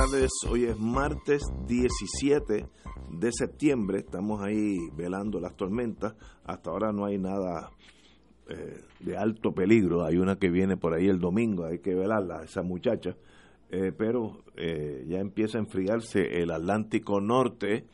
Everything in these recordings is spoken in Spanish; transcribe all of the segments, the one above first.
Tardes, hoy es martes 17 de septiembre, estamos ahí velando las tormentas, hasta ahora no hay nada eh, de alto peligro, hay una que viene por ahí el domingo, hay que velarla, esa muchacha, eh, pero eh, ya empieza a enfriarse el Atlántico Norte,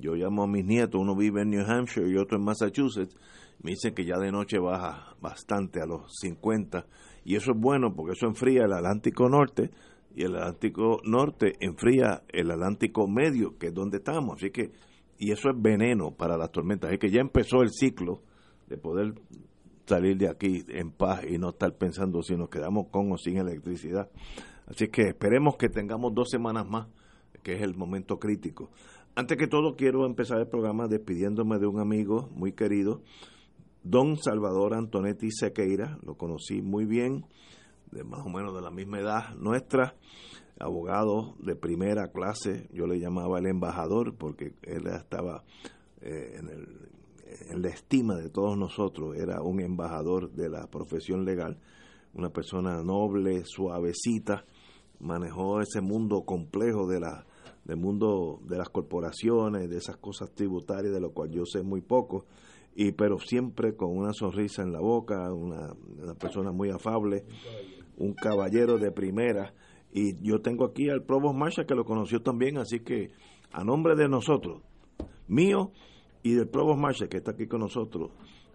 yo llamo a mis nietos, uno vive en New Hampshire y otro en Massachusetts, me dicen que ya de noche baja bastante a los 50 y eso es bueno porque eso enfría el Atlántico Norte y el Atlántico Norte enfría el Atlántico Medio, que es donde estamos, así que y eso es veneno para las tormentas, así que ya empezó el ciclo de poder salir de aquí en paz y no estar pensando si nos quedamos con o sin electricidad. Así que esperemos que tengamos dos semanas más, que es el momento crítico. Antes que todo, quiero empezar el programa despidiéndome de un amigo muy querido, don Salvador Antonetti Sequeira, lo conocí muy bien, de más o menos de la misma edad nuestra, abogado de primera clase, yo le llamaba el embajador porque él estaba eh, en, el, en la estima de todos nosotros, era un embajador de la profesión legal, una persona noble, suavecita, manejó ese mundo complejo de la del mundo de las corporaciones, de esas cosas tributarias, de lo cual yo sé muy poco, y pero siempre con una sonrisa en la boca, una, una persona muy afable, un caballero de primera, y yo tengo aquí al Provost Marshall que lo conoció también, así que a nombre de nosotros, mío y del Provost Marshall que está aquí con nosotros,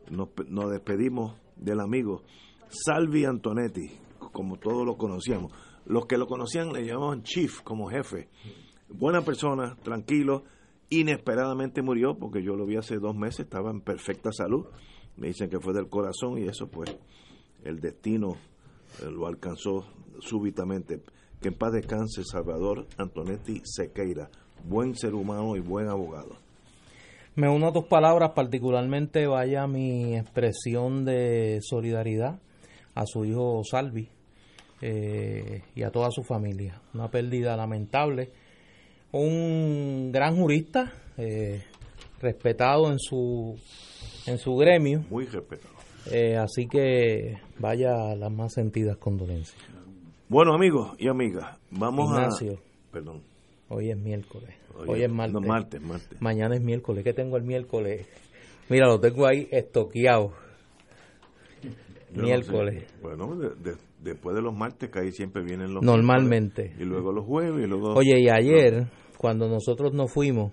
nos, nos despedimos del amigo Salvi Antonetti, como todos lo conocíamos. Los que lo conocían le llamaban Chief como jefe. Buena persona, tranquilo, inesperadamente murió porque yo lo vi hace dos meses, estaba en perfecta salud, me dicen que fue del corazón y eso pues el destino lo alcanzó súbitamente. Que en paz descanse Salvador Antonetti Sequeira, buen ser humano y buen abogado. Me uno a tus palabras, particularmente vaya mi expresión de solidaridad a su hijo Salvi eh, y a toda su familia. Una pérdida lamentable un gran jurista, eh, respetado en su, en su gremio. Muy respetado. Eh, así que vaya las más sentidas condolencias. Bueno, amigos y amigas, vamos Ignacio, a... Perdón. Hoy es miércoles. Hoy, Hoy es- es martes. no, martes, martes. Mañana es miércoles. ¿Qué tengo el miércoles? Mira, lo tengo ahí estoqueado. Yo no miércoles. sé. Bueno, de- de- después de los martes, que ahí siempre vienen los Normalmente. Y luego los jueves y luego... Oye, y ayer, cuando nosotros nos fuimos,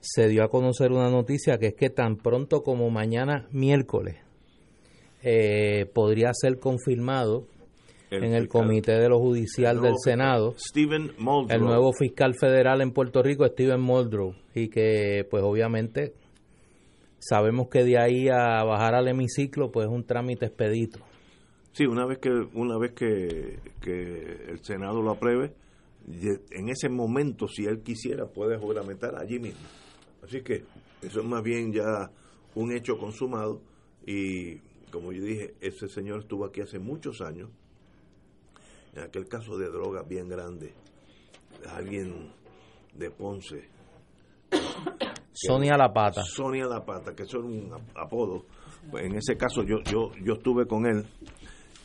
se dio a conocer una noticia que es que tan pronto como mañana miércoles eh, podría ser confirmado en el fiscal- Comité de lo Judicial el del Senado Muldrow. el nuevo fiscal federal en Puerto Rico, Steven Muldrow, y que pues obviamente sabemos que de ahí a bajar al hemiciclo pues es un trámite expedito. Sí, una vez que una vez que, que el Senado lo apruebe, en ese momento, si él quisiera, puede juramentar allí mismo. Así que eso es más bien ya un hecho consumado y, como yo dije, ese señor estuvo aquí hace muchos años, en aquel caso de droga bien grande, alguien de Ponce, Sonia La Pata. Sonia La Pata, que eso era un ap- apodo. Pues en ese caso yo, yo, yo estuve con él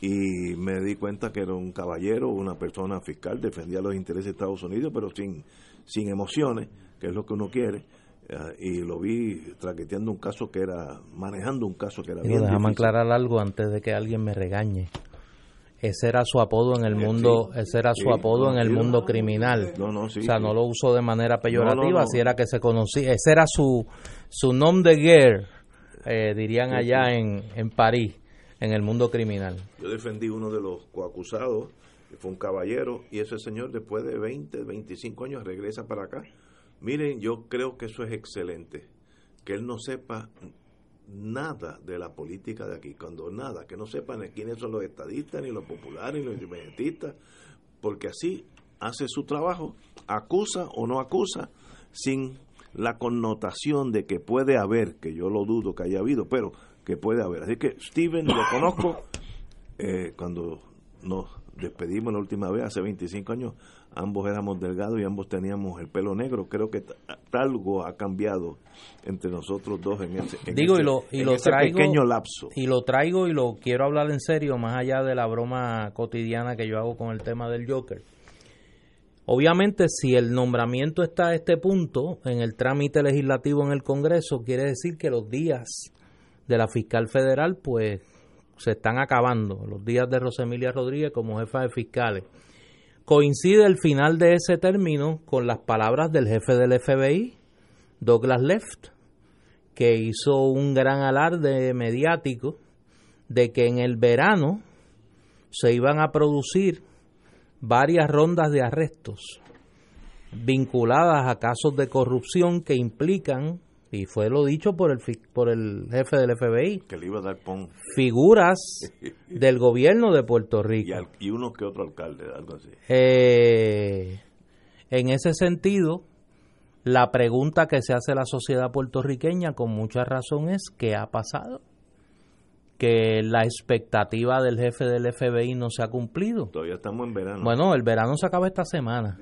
y me di cuenta que era un caballero, una persona fiscal, defendía los intereses de Estados Unidos, pero sin, sin emociones, que es lo que uno quiere. Eh, y lo vi traqueteando un caso que era, manejando un caso que era Digo, bien déjame difícil. aclarar algo antes de que alguien me regañe. Ese era su apodo en el Sí, mundo, sí. ese era su Sí, apodo no, en el mundo criminal. No, no, o sea, no lo usó de manera peyorativa, así era que se conocía. Ese era su su nom de guerre, eh, dirían allá en, en París, en el mundo criminal. Yo defendí uno de los coacusados, que fue un caballero, y ese señor después de 20, 25 años regresa para acá. Miren, yo creo que eso es excelente, que él no sepa nada de la política de aquí, cuando nada, que no sepan quiénes son los estadistas, ni los populares, ni los independentistas, porque así hace su trabajo, acusa o no acusa, sin la connotación de que puede haber, que yo lo dudo que haya habido, pero que puede haber. Así que Steven lo conozco eh, cuando nos despedimos la última vez, hace 25 años, ambos éramos delgados y ambos teníamos el pelo negro. Creo que algo ha cambiado entre nosotros dos en ese, Digo, y lo, y lo traigo, pequeño lapso. Y lo traigo y lo quiero hablar en serio, más allá de la broma cotidiana que yo hago con el tema del Joker. Obviamente, si el nombramiento está a este punto en el trámite legislativo en el Congreso, quiere decir que los días de la fiscal federal, pues se están acabando, los días de Rosemilia Rodríguez como jefa de fiscales. Coincide el final de ese término con las palabras del jefe del FBI, Douglas Left, que hizo un gran alarde mediático de que en el verano se iban a producir varias rondas de arrestos vinculadas a casos de corrupción que implican y fue lo dicho por el por el jefe del FBI que le iba a dar pon. figuras del gobierno de Puerto Rico. Y, uno que otro alcalde algo así. Eh, en ese sentido la pregunta que se hace la sociedad puertorriqueña con mucha razón es qué ha pasado que la expectativa del jefe del FBI no se ha cumplido. Todavía estamos en verano. Bueno el verano se acaba esta semana.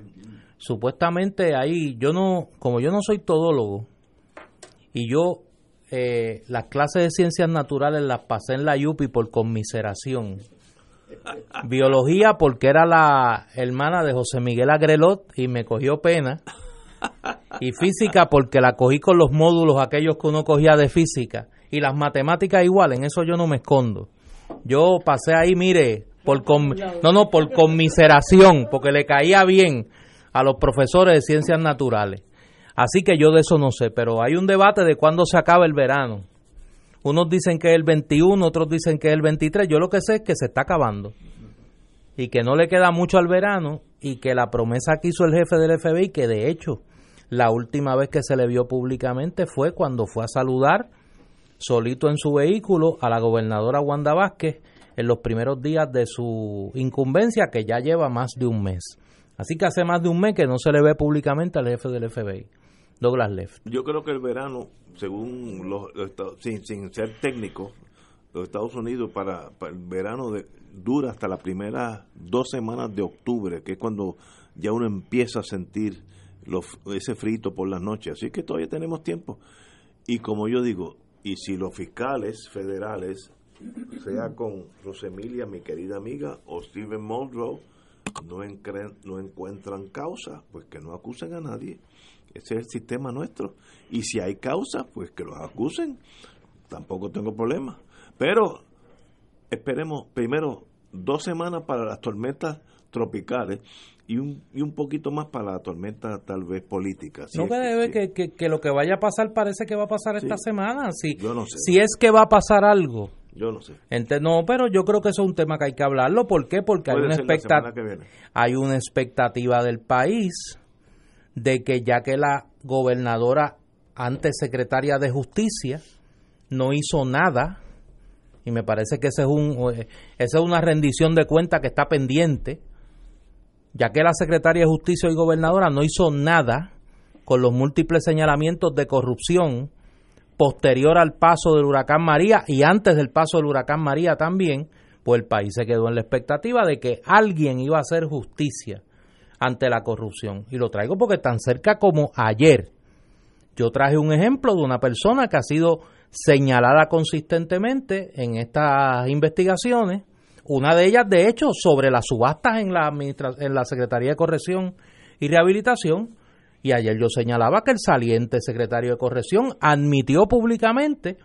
Supuestamente ahí yo no como yo no soy todólogo y yo eh, las clases de ciencias naturales las pasé en la YUPI por conmiseración. Biología porque era la hermana de José Miguel Agrelot y me cogió pena. Y física porque la cogí con los módulos aquellos que uno cogía de física. Y las matemáticas igual, en eso yo no me escondo. Yo pasé ahí, mire, por no, no, por conmiseración, porque le caía bien a los profesores de ciencias naturales. Así que yo de eso no sé, pero hay un debate de cuándo se acaba el verano. Unos dicen que es el 21, otros dicen que es el 23. Yo lo que sé es que se está acabando y que no le queda mucho al verano y que la promesa que hizo el jefe del FBI, que de hecho la última vez que se le vio públicamente fue cuando fue a saludar solito en su vehículo a la gobernadora Wanda Vázquez en los primeros días de su incumbencia, que ya lleva más de un mes. Así que hace más de un mes que no se le ve públicamente al jefe del FBI. Douglas Left. Yo creo que el verano, según los, sin, sin ser técnico, los Estados Unidos para, el verano de, dura hasta las primeras dos semanas de octubre, que es cuando ya uno empieza a sentir ese frito por las noches. Así que todavía tenemos tiempo. Y como yo digo, y si los fiscales federales, sea con Rosemilia, mi querida amiga, o Steven Muldrow, no, no encuentran causa, pues que no acusen a nadie. Ese es el sistema nuestro. Y si hay causa, pues que los acusen. Tampoco tengo problema. Pero esperemos primero dos semanas para las tormentas tropicales y un, y un poquito más para la tormenta tal vez política. no que, debe que, que, lo que vaya a pasar parece que va a pasar esta semana. Si, yo no sé. si es que va a pasar algo. Yo no sé. no, pero yo creo que eso es un tema que hay que hablarlo. ¿Por qué? Porque hay una, hay una expectativa del país de que ya que la gobernadora antes secretaria de justicia no hizo nada y me parece que ese es un esa es una rendición de cuenta que está pendiente ya que la secretaria de justicia y gobernadora no hizo nada con los múltiples señalamientos de corrupción posterior al paso del huracán María y antes del paso del huracán María también, pues el país se quedó en la expectativa de que alguien iba a hacer justicia ante la corrupción. Y lo traigo porque tan cerca como ayer. Yo traje un ejemplo de una persona que ha sido señalada consistentemente en estas investigaciones, una de ellas de hecho sobre las subastas en la, en la Secretaría de Corrección y Rehabilitación, y ayer yo señalaba que el saliente secretario de Corrección admitió públicamente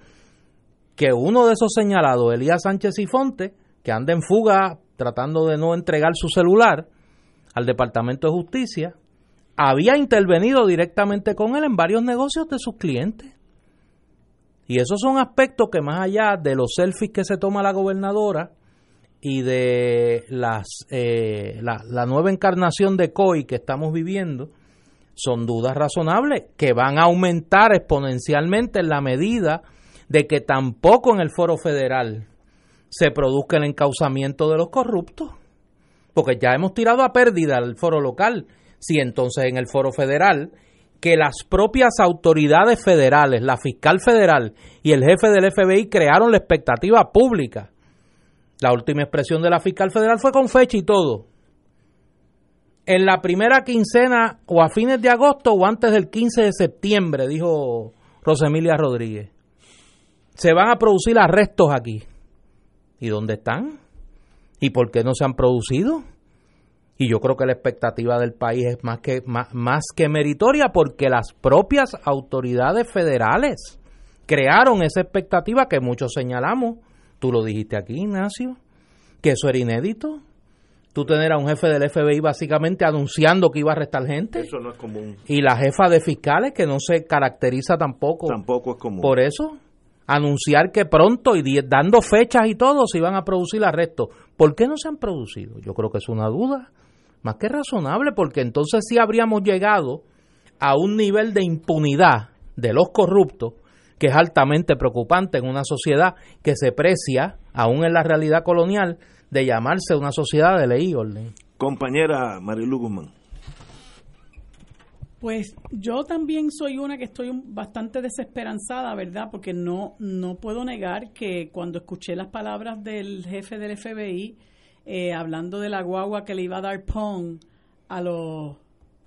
que uno de esos señalados, Elías Sánchez y Fonte, que anda en fuga tratando de no entregar su celular, al Departamento de Justicia, había intervenido directamente con él en varios negocios de sus clientes. Y esos son aspectos que más allá de los selfies que se toma la gobernadora y de las, eh, la, la nueva encarnación de COI que estamos viviendo, son dudas razonables que van a aumentar exponencialmente en la medida de que tampoco en el foro federal se produzca el encauzamiento de los corruptos porque ya hemos tirado a pérdida el foro local. Si entonces en el foro federal, que las propias autoridades federales, la fiscal federal y el jefe del FBI crearon la expectativa pública. La última expresión de la fiscal federal fue con fecha y todo. En la primera quincena o a fines de agosto o antes del 15 de septiembre, dijo Rosemilia Rodríguez. Se van a producir arrestos aquí. ¿Y dónde están? ¿Y por qué no se han producido? Y yo creo que la expectativa del país es más que, más, que meritoria porque las propias autoridades federales crearon esa expectativa que muchos señalamos. Tú lo dijiste aquí, Ignacio, que eso era inédito. Tú tener a un jefe del FBI básicamente anunciando que iba a arrestar gente. Eso no es común. Y la jefa de fiscales que no se caracteriza tampoco. Tampoco es común. Por eso, anunciar que pronto y dando fechas y todo se iban a producir arrestos. ¿Por qué no se han producido? Yo creo que es una duda más que razonable, porque entonces sí habríamos llegado a un nivel de impunidad de los corruptos que es altamente preocupante en una sociedad que se precia, aún en la realidad colonial, de llamarse una sociedad de ley y orden. Compañera Marilu Guzmán. Pues yo también soy una que estoy bastante desesperanzada, ¿verdad? Porque no, no puedo negar que cuando escuché las palabras del jefe del FBI, eh, hablando de la guagua que le iba a dar Pong a los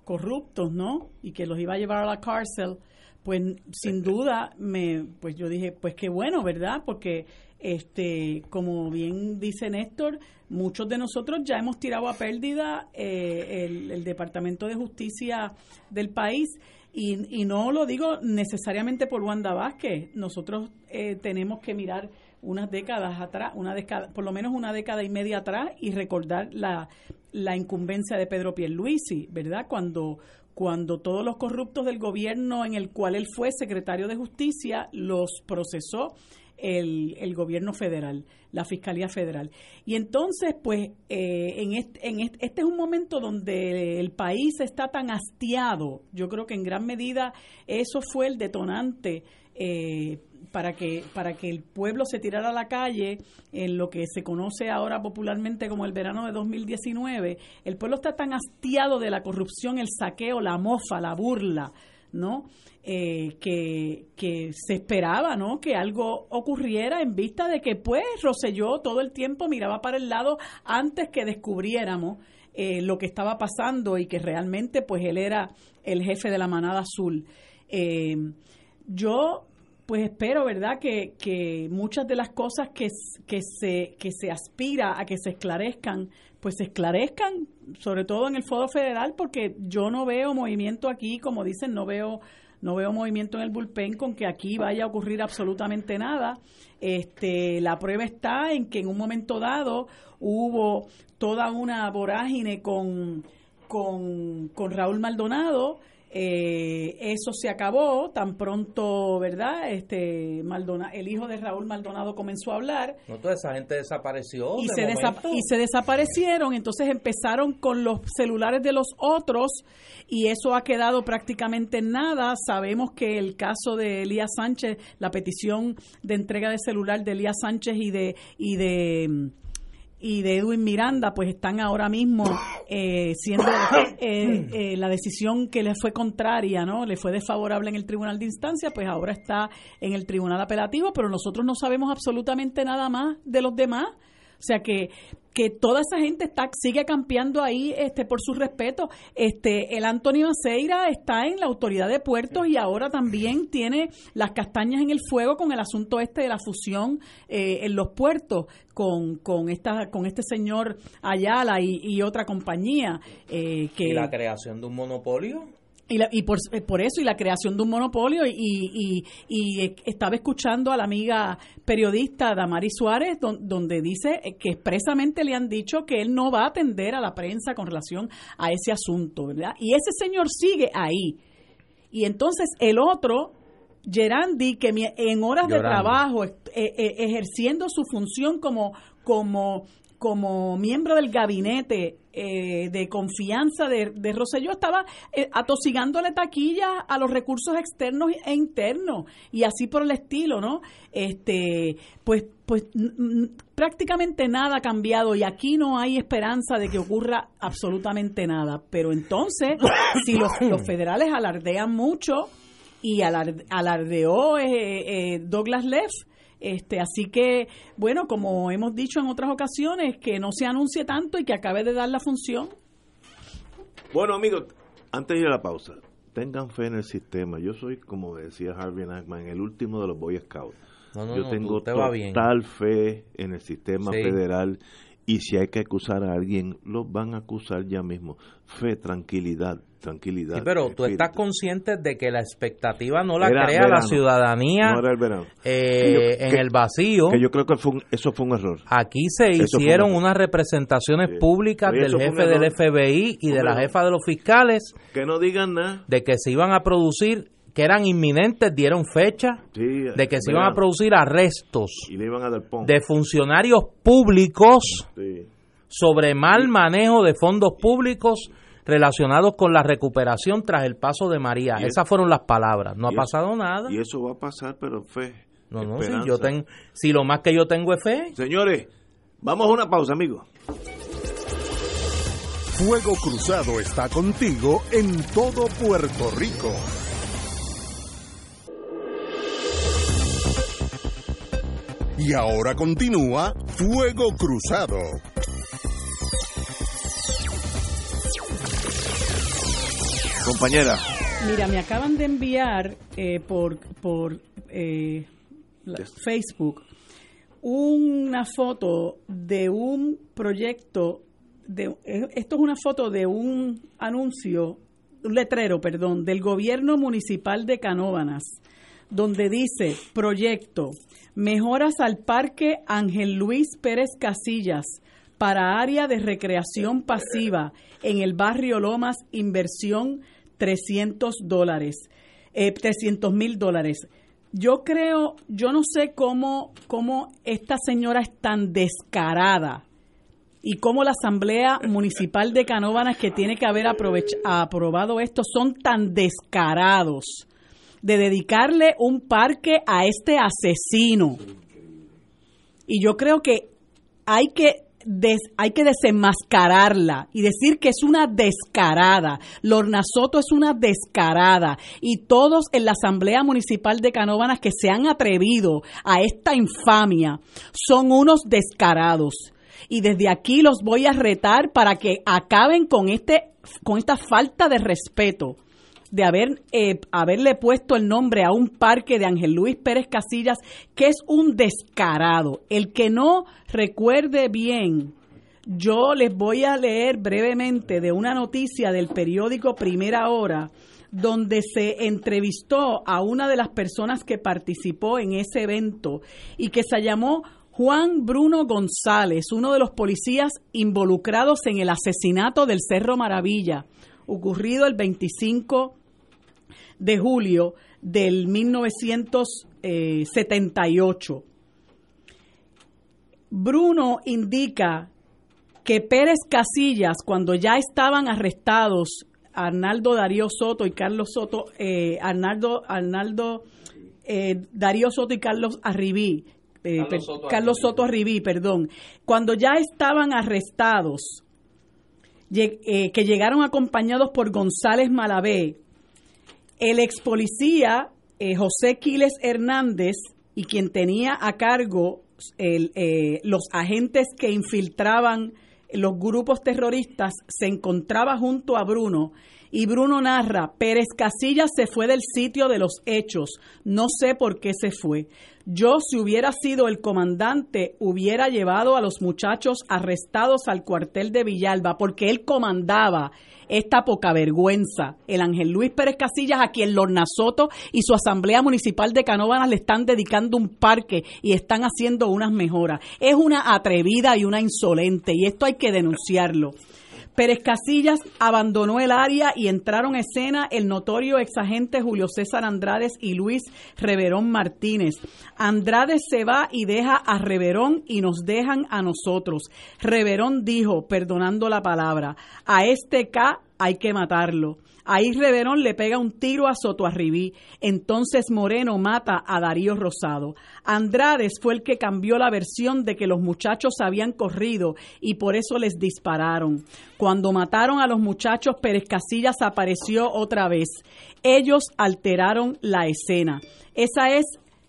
corruptos, ¿no? Y que los iba a llevar a la cárcel, pues sin duda me pues yo dije, pues qué bueno, ¿verdad? Porque este como bien dice Néstor, muchos de nosotros ya hemos tirado a pérdida eh, el, Departamento de Justicia del país y, y, no lo digo necesariamente por Wanda Vázquez, nosotros eh, tenemos que mirar unas décadas atrás, una década, por lo menos una década y media atrás, y recordar la, la incumbencia de Pedro Pierluisi, ¿verdad? Cuando, cuando todos los corruptos del gobierno en el cual él fue secretario de justicia los procesó el, el gobierno federal, la Fiscalía Federal. Y entonces, pues, eh, en, este, en este, este, es un momento donde el país está tan hastiado, yo creo que en gran medida eso fue el detonante eh, para que para que el pueblo se tirara a la calle en lo que se conoce ahora popularmente como el verano de 2019 el pueblo está tan hastiado de la corrupción el saqueo la mofa la burla no eh, que, que se esperaba no que algo ocurriera en vista de que pues Roselló todo el tiempo miraba para el lado antes que descubriéramos eh, lo que estaba pasando y que realmente pues él era el jefe de la manada azul. Eh, yo pues espero, ¿verdad?, que, que muchas de las cosas que, que, se, que se aspira a que se esclarezcan, pues se esclarezcan, sobre todo en el Foro Federal, porque yo no veo movimiento aquí, como dicen, no veo no veo movimiento en el bullpen con que aquí vaya a ocurrir absolutamente nada. Este, la prueba está en que en un momento dado hubo toda una vorágine con, con, con Raúl Maldonado, eh, eso se acabó tan pronto, ¿verdad? Este Maldonado, el hijo de Raúl Maldonado comenzó a hablar. No, toda esa gente desapareció. Y, se, y se desaparecieron. Entonces empezaron con los celulares de los otros y eso ha quedado prácticamente en nada. Sabemos que el caso de Elías Sánchez, la petición de entrega de celular de Elías Sánchez y de y de y de Edwin Miranda, pues están ahora mismo eh, siendo eh, eh, la decisión que le fue contraria, ¿no? Le fue desfavorable en el tribunal de instancia, pues ahora está en el tribunal apelativo, pero nosotros no sabemos absolutamente nada más de los demás. O sea que, que toda esa gente está sigue campeando ahí este por su respeto. Este el Antonio Aceira está en la autoridad de puertos y ahora también tiene las castañas en el fuego con el asunto este de la fusión eh, en los puertos con, con esta con este señor Ayala y, otra compañía eh, que y la creación de un monopolio y, y por, eh, por, eso, y la creación de un monopolio, y, y, y estaba escuchando a la amiga periodista Damari Suárez, donde dice que expresamente le han dicho que él no va a atender a la prensa con relación a ese asunto, ¿verdad? Y ese señor sigue ahí. Y entonces el otro, Gerandi, que en horas de trabajo, eh, eh, ejerciendo su función como, como, como miembro del gabinete eh, de confianza de, de Rosselló estaba eh, atosigándole taquilla a los recursos externos e internos y así por el estilo, ¿no? Este, pues, pues prácticamente nada ha cambiado y aquí no hay esperanza de que ocurra absolutamente nada. Pero entonces, si los, los federales alardean mucho y alardeó eh, eh, Douglas Leff, este, así que, bueno, como hemos dicho en otras ocasiones, que no se anuncie tanto y que acabe de dar la función. Bueno, amigos, antes de ir a la pausa, tengan fe en el sistema. Yo soy, como decía Harvey Nachman, el último de los Boy Scouts. Yo tengo total fe en el sistema federal y si hay que acusar a alguien, lo van a acusar ya mismo. Fe, tranquilidad tranquilidad. Sí, pero tú estás consciente de que la expectativa no la crea la ciudadanía eh, en el vacío. Que yo creo que eso fue un error. Aquí se hicieron unas representaciones públicas del jefe del FBI y de la jefa de los fiscales. Que no digan nada. De que se iban a producir que eran inminentes, dieron fecha de que se iban a producir arrestos de funcionarios públicos sobre mal manejo de fondos públicos relacionados con la recuperación tras el paso de María. Esas fueron las palabras. No ha pasado nada. Y eso va a pasar, pero fe. No, no, si, yo tengo, si lo más que yo tengo es fe. Señores, vamos a una pausa, amigos. Fuego Cruzado está contigo en todo Puerto Rico. Y ahora continúa Fuego Cruzado. Compañera. Mira, me acaban de enviar eh, por, por eh, Facebook una foto de un proyecto, de, eh, esto es una foto de un anuncio, un letrero, perdón, del gobierno municipal de Canóvanas, donde dice, proyecto, mejoras al Parque Ángel Luis Pérez Casillas para área de recreación pasiva en el barrio Lomas, inversión 300 dólares, eh, 300 mil dólares. Yo creo, yo no sé cómo, cómo esta señora es tan descarada y cómo la Asamblea Municipal de Canóvanas, que tiene que haber aprobado esto, son tan descarados de dedicarle un parque a este asesino. Y yo creo que hay que hay que desenmascararla y decir que es una descarada. Lorna Soto es una descarada. Y todos en la Asamblea Municipal de Canóvanas que se han atrevido a esta infamia son unos descarados. Y desde aquí los voy a retar para que acaben con, este, con esta falta de respeto de haber, eh, haberle puesto el nombre a un parque de Ángel Luis Pérez Casillas, que es un descarado. El que no recuerde bien, yo les voy a leer brevemente de una noticia del periódico Primera Hora, donde se entrevistó a una de las personas que participó en ese evento y que se llamó Juan Bruno González, uno de los policías involucrados en el asesinato del Cerro Maravilla, ocurrido el 25 de julio del 1978. Bruno indica que Pérez Casillas, cuando ya estaban arrestados Arnaldo Darío Soto y Carlos Soto, eh, Arnaldo, Arnaldo eh, Darío Soto y Carlos Arribí, eh, Carlos, Soto, Arribí, perdón, cuando ya estaban arrestados, que llegaron acompañados por González Malavé, el ex policía eh, José Quiles Hernández y quien tenía a cargo eh, los agentes que infiltraban los grupos terroristas se encontraba junto a Bruno y Bruno narra, Pérez Casillas se fue del sitio de los hechos, no sé por qué se fue. Yo, si hubiera sido el comandante, hubiera llevado a los muchachos arrestados al cuartel de Villalba, porque él comandaba esta poca vergüenza. El Ángel Luis Pérez Casillas, a quien Lorna Soto y su Asamblea Municipal de Canóvanas le están dedicando un parque y están haciendo unas mejoras. Es una atrevida y una insolente, y esto hay que denunciarlo. Pérez Casillas abandonó el área y entraron a escena el notorio exagente Julio César Andrades y Luis Reverón Martínez. Andrades se va y deja a Reverón y nos dejan a nosotros. Reverón dijo, perdonando la palabra, a este K hay que matarlo. Ahí Reverón le pega un tiro a Soto Arribí. Entonces Moreno mata a Darío Rosado. Andrades fue el que cambió la versión de que los muchachos habían corrido y por eso les dispararon. Cuando mataron a los muchachos, Pérez Casillas apareció otra vez. Ellos alteraron la escena. Esa es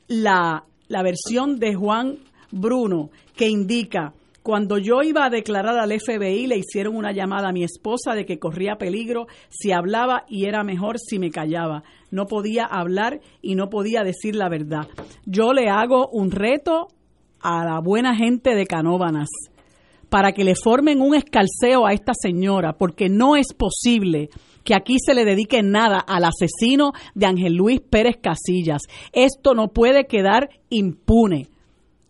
la, la versión de Juan Bruno que indica cuando yo iba a declarar al FBI, le hicieron una llamada a mi esposa de que corría peligro si hablaba y era mejor si me callaba. No podía hablar y no podía decir la verdad. Yo le hago un reto a la buena gente de Canóbanas para que le formen un escalceo a esta señora, porque no es posible que aquí se le dedique nada al asesino de Ángel Luis Pérez Casillas. Esto no puede quedar impune.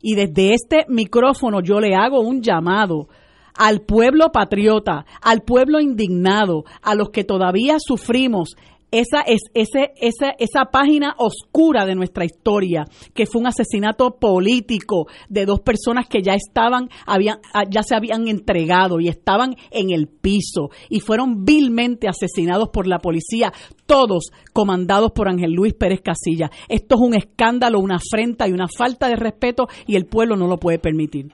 Y desde este micrófono yo le hago un llamado al pueblo patriota, al pueblo indignado, a los que todavía sufrimos esa es ese, esa, esa página oscura de nuestra historia, que fue un asesinato político de dos personas que ya estaban, habían, ah, ya se habían entregado y estaban en el piso y fueron vilmente asesinados por la policía, todos comandados por Ángel Luis Pérez Casilla. Esto es un escándalo, una afrenta y una falta de respeto y el pueblo no lo puede permitir.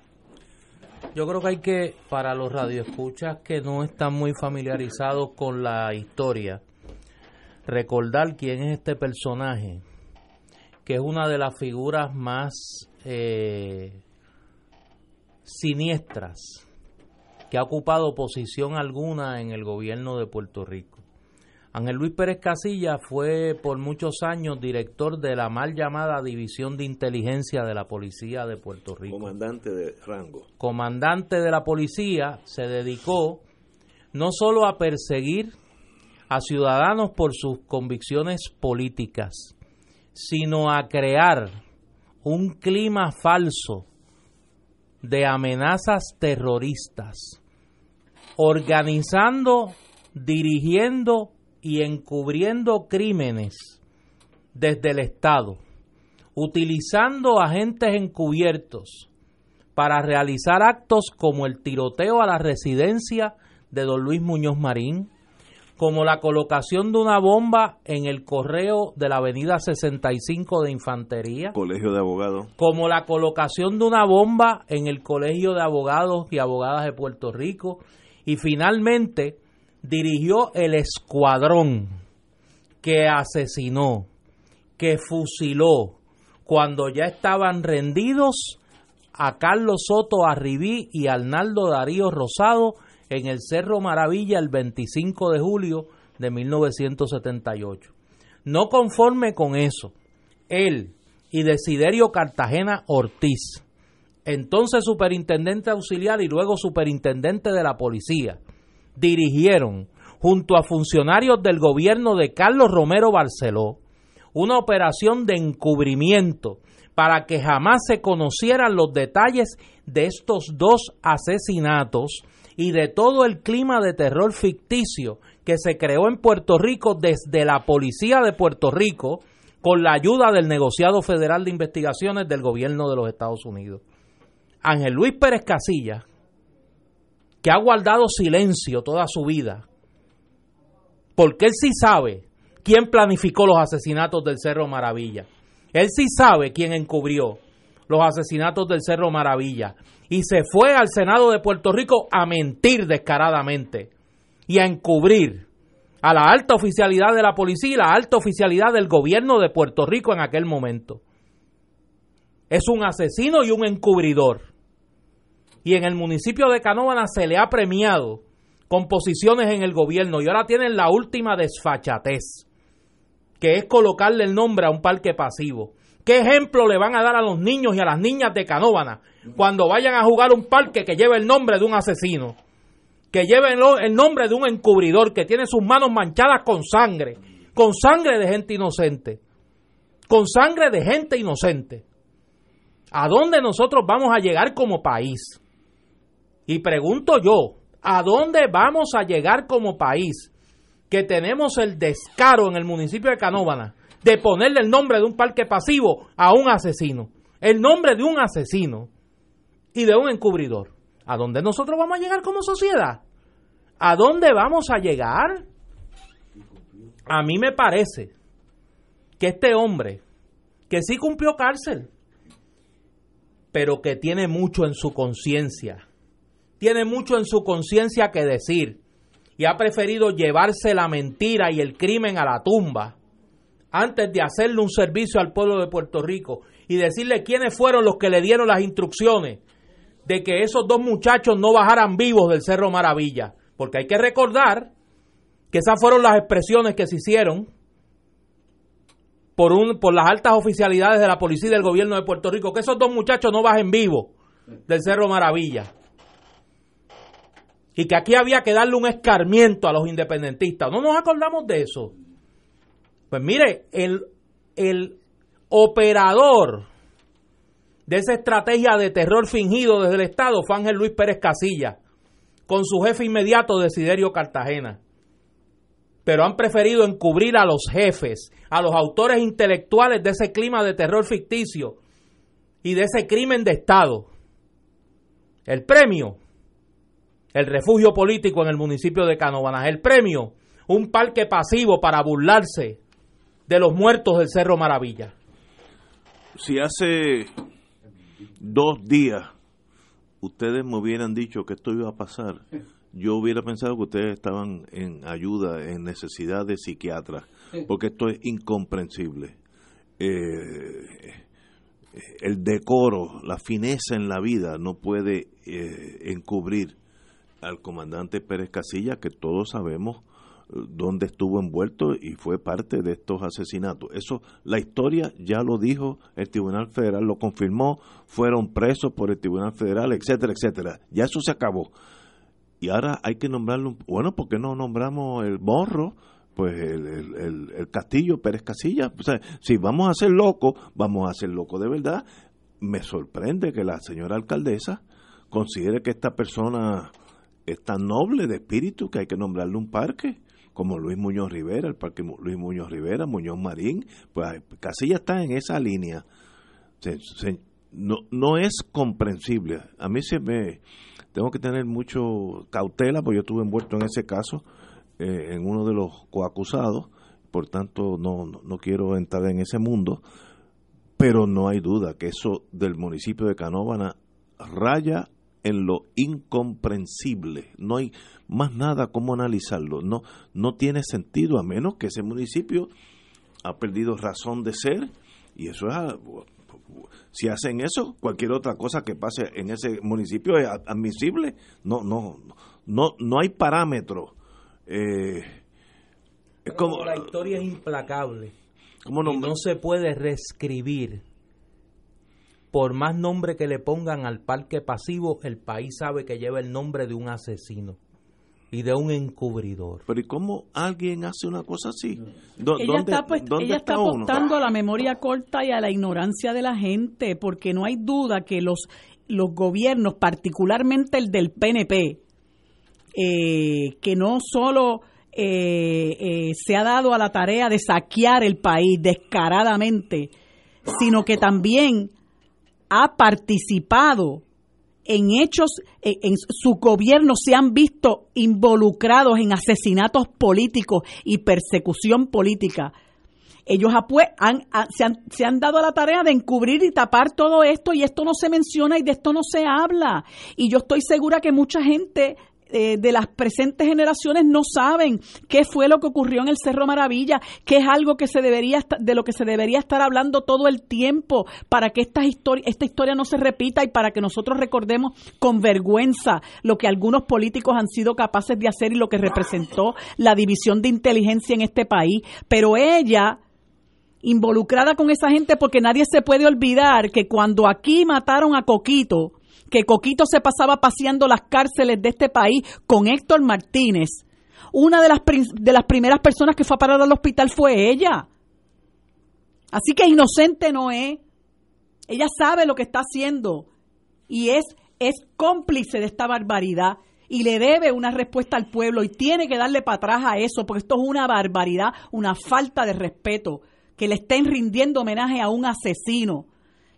Yo creo que hay que, para los radioescuchas que no están muy familiarizados con la historia, recordar quién es este personaje, que es una de las figuras más eh, siniestras que ha ocupado posición alguna en el gobierno de Puerto Rico. Ángel Luis Pérez Casilla fue por muchos años director de la mal llamada División de Inteligencia de la Policía de Puerto Rico. Comandante de rango. Comandante de la policía, se dedicó no solo a perseguir a ciudadanos por sus convicciones políticas, sino a crear un clima falso de amenazas terroristas, organizando, dirigiendo y encubriendo crímenes desde el Estado, utilizando agentes encubiertos para realizar actos como el tiroteo a la residencia de don Luis Muñoz Marín, como la colocación de una bomba en el correo de la avenida 65 de Infantería. Colegio de Abogados. Como la colocación de una bomba en el Colegio de Abogados y Abogadas de Puerto Rico. Y finalmente dirigió el escuadrón que asesinó, que fusiló, cuando ya estaban rendidos a Carlos Soto Arribí y Arnaldo Darío Rosado en el Cerro Maravilla el 25 de julio de 1978. No conforme con eso, él y Desiderio Cartagena Ortiz, entonces superintendente auxiliar y luego superintendente de la policía, dirigieron, junto a funcionarios del gobierno de Carlos Romero Barceló, una operación de encubrimiento para que jamás se conocieran los detalles de estos dos asesinatos y de todo el clima de terror ficticio que se creó en Puerto Rico desde la policía de Puerto Rico con la ayuda del negociado federal de investigaciones del gobierno de los Estados Unidos. Ángel Luis Pérez Casilla, que ha guardado silencio toda su vida, porque él sí sabe quién planificó los asesinatos del Cerro Maravilla. Él sí sabe quién encubrió los asesinatos del Cerro Maravilla y se fue al Senado de Puerto Rico a mentir descaradamente y a encubrir a la alta oficialidad de la policía y la alta oficialidad del gobierno de Puerto Rico en aquel momento. Es un asesino y un encubridor. Y en el municipio de Canóvana se le ha premiado con posiciones en el gobierno y ahora tienen la última desfachatez, que es colocarle el nombre a un parque pasivo. ¿Qué ejemplo le van a dar a los niños y a las niñas de Canóvana cuando vayan a jugar un parque que lleve el nombre de un asesino? Que lleve el nombre de un encubridor que tiene sus manos manchadas con sangre, con sangre de gente inocente, con sangre de gente inocente. ¿A dónde nosotros vamos a llegar como país? Y pregunto yo, ¿A dónde vamos a llegar como país? Que tenemos el descaro en el municipio de Canóvana de ponerle el nombre de un parque pasivo a un asesino. El nombre de un asesino y de un encubridor. ¿A dónde nosotros vamos a llegar como sociedad? ¿A dónde vamos a llegar? A mí me parece que este hombre, que sí cumplió cárcel, pero que tiene mucho en su conciencia, tiene mucho en su conciencia que decir, y ha preferido llevarse la mentira y el crimen a la tumba, antes de hacerle un servicio al pueblo de Puerto Rico y decirle quiénes fueron los que le dieron las instrucciones de que esos dos muchachos no bajaran vivos del Cerro Maravilla. Porque hay que recordar que esas fueron las expresiones que se hicieron por, un, por las altas oficialidades de la policía y del gobierno de Puerto Rico, que esos dos muchachos no bajen vivos del Cerro Maravilla. Y que aquí había que darle un escarmiento a los independentistas. No nos acordamos de eso. Pues mire, el, el operador de esa estrategia de terror fingido desde el Estado fue Ángel Luis Pérez Casilla, con su jefe inmediato Desiderio Cartagena pero han preferido encubrir a los jefes, a los autores intelectuales de ese clima de terror ficticio y de ese crimen de Estado. El premio, el refugio político en el municipio de Canovanas. El premio, un parque pasivo para burlarse de los muertos del Cerro Maravilla. Si hace dos días ustedes me hubieran dicho que esto iba a pasar, yo hubiera pensado que ustedes estaban en ayuda, en necesidad de psiquiatras, porque esto es incomprensible. Eh, el decoro, la fineza en la vida no puede eh, encubrir al comandante Pérez Casilla, que todos sabemos dónde estuvo envuelto y fue parte de estos asesinatos. Eso, la historia ya lo dijo el Tribunal Federal, lo confirmó, fueron presos por el Tribunal Federal, etcétera, etcétera. Ya eso se acabó y ahora hay que nombrarlo, bueno, ¿por qué no nombramos el morro? Pues el, el, Castillo, Pérez Casilla. O sea, si vamos a ser locos, vamos a ser locos de verdad. Me sorprende que la señora alcaldesa considere que esta persona es tan noble de espíritu que hay que nombrarle un parque, como Luis Muñoz Rivera, el parque Luis Muñoz Rivera, Muñoz Marín. Pues Casilla está en esa línea. no, no es comprensible. A mí se me tengo que tener mucho cautela porque yo estuve envuelto en ese caso, eh, en uno de los coacusados, por tanto no, no, quiero entrar en ese mundo, pero no hay duda que eso del municipio de Canóvana raya en lo incomprensible. No hay más nada como analizarlo. No, no tiene sentido a menos que ese municipio ha perdido razón de ser y eso es si hacen eso, cualquier otra cosa que pase en ese municipio es admisible. No, no, no, no hay parámetro. Eh, es como la historia es implacable. ¿cómo no, y no se puede reescribir. Por más nombre que le pongan al parque pasivo, el país sabe que lleva el nombre de un asesino y de un encubridor. Pero ¿y cómo alguien hace una cosa así? ella está, pues, ella está apostando a la memoria corta y a la ignorancia de la gente, porque no hay duda que los, los gobiernos, particularmente el del PNP, eh, que no solo eh, eh, se ha dado a la tarea de saquear el país descaradamente, sino que también ha participado en hechos, en, su gobierno se han visto involucrados en asesinatos políticos y persecución política. Ellos se han dado a la tarea de encubrir y tapar todo esto y esto no se menciona y de esto no se habla. Y yo estoy segura que mucha gente eh, de las presentes generaciones no saben qué fue lo que ocurrió en el Cerro Maravilla, que es algo que se debería de lo que se debería estar hablando todo el tiempo para que esta historia, esta historia no se repita y para que nosotros recordemos con vergüenza lo que algunos políticos han sido capaces de hacer y lo que representó la división de inteligencia en este país. Pero ella involucrada con esa gente porque nadie se puede olvidar que cuando aquí mataron a Coquito, que Coquito se pasaba paseando las cárceles de este país con Héctor Martínez. Una de las, de las primeras personas que fue a parar al hospital fue ella. Así que inocente no es. Ella sabe lo que está haciendo y es, es cómplice de esta barbaridad. y le debe una respuesta al pueblo y tiene que darle para atrás a eso, porque esto es una barbaridad, una falta de respeto, que le estén rindiendo homenaje a un asesino.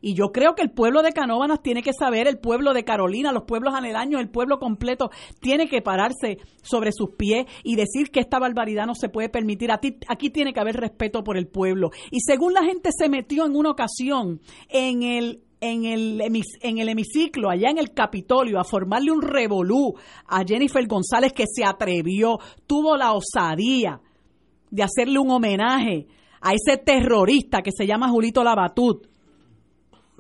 Y yo creo que el pueblo de Canóvanas tiene que saber, el pueblo de Carolina, los pueblos aledaños, el pueblo completo, tiene que pararse sobre sus pies y decir que esta barbaridad no se puede permitir. Aquí tiene que haber respeto por el pueblo. Y según la gente se metió en una ocasión en el en el, en el hemiciclo, allá en el Capitolio, a formarle un revolú a Jennifer González que se atrevió, tuvo la osadía de hacerle un homenaje a ese terrorista que se llama Julito Labatut,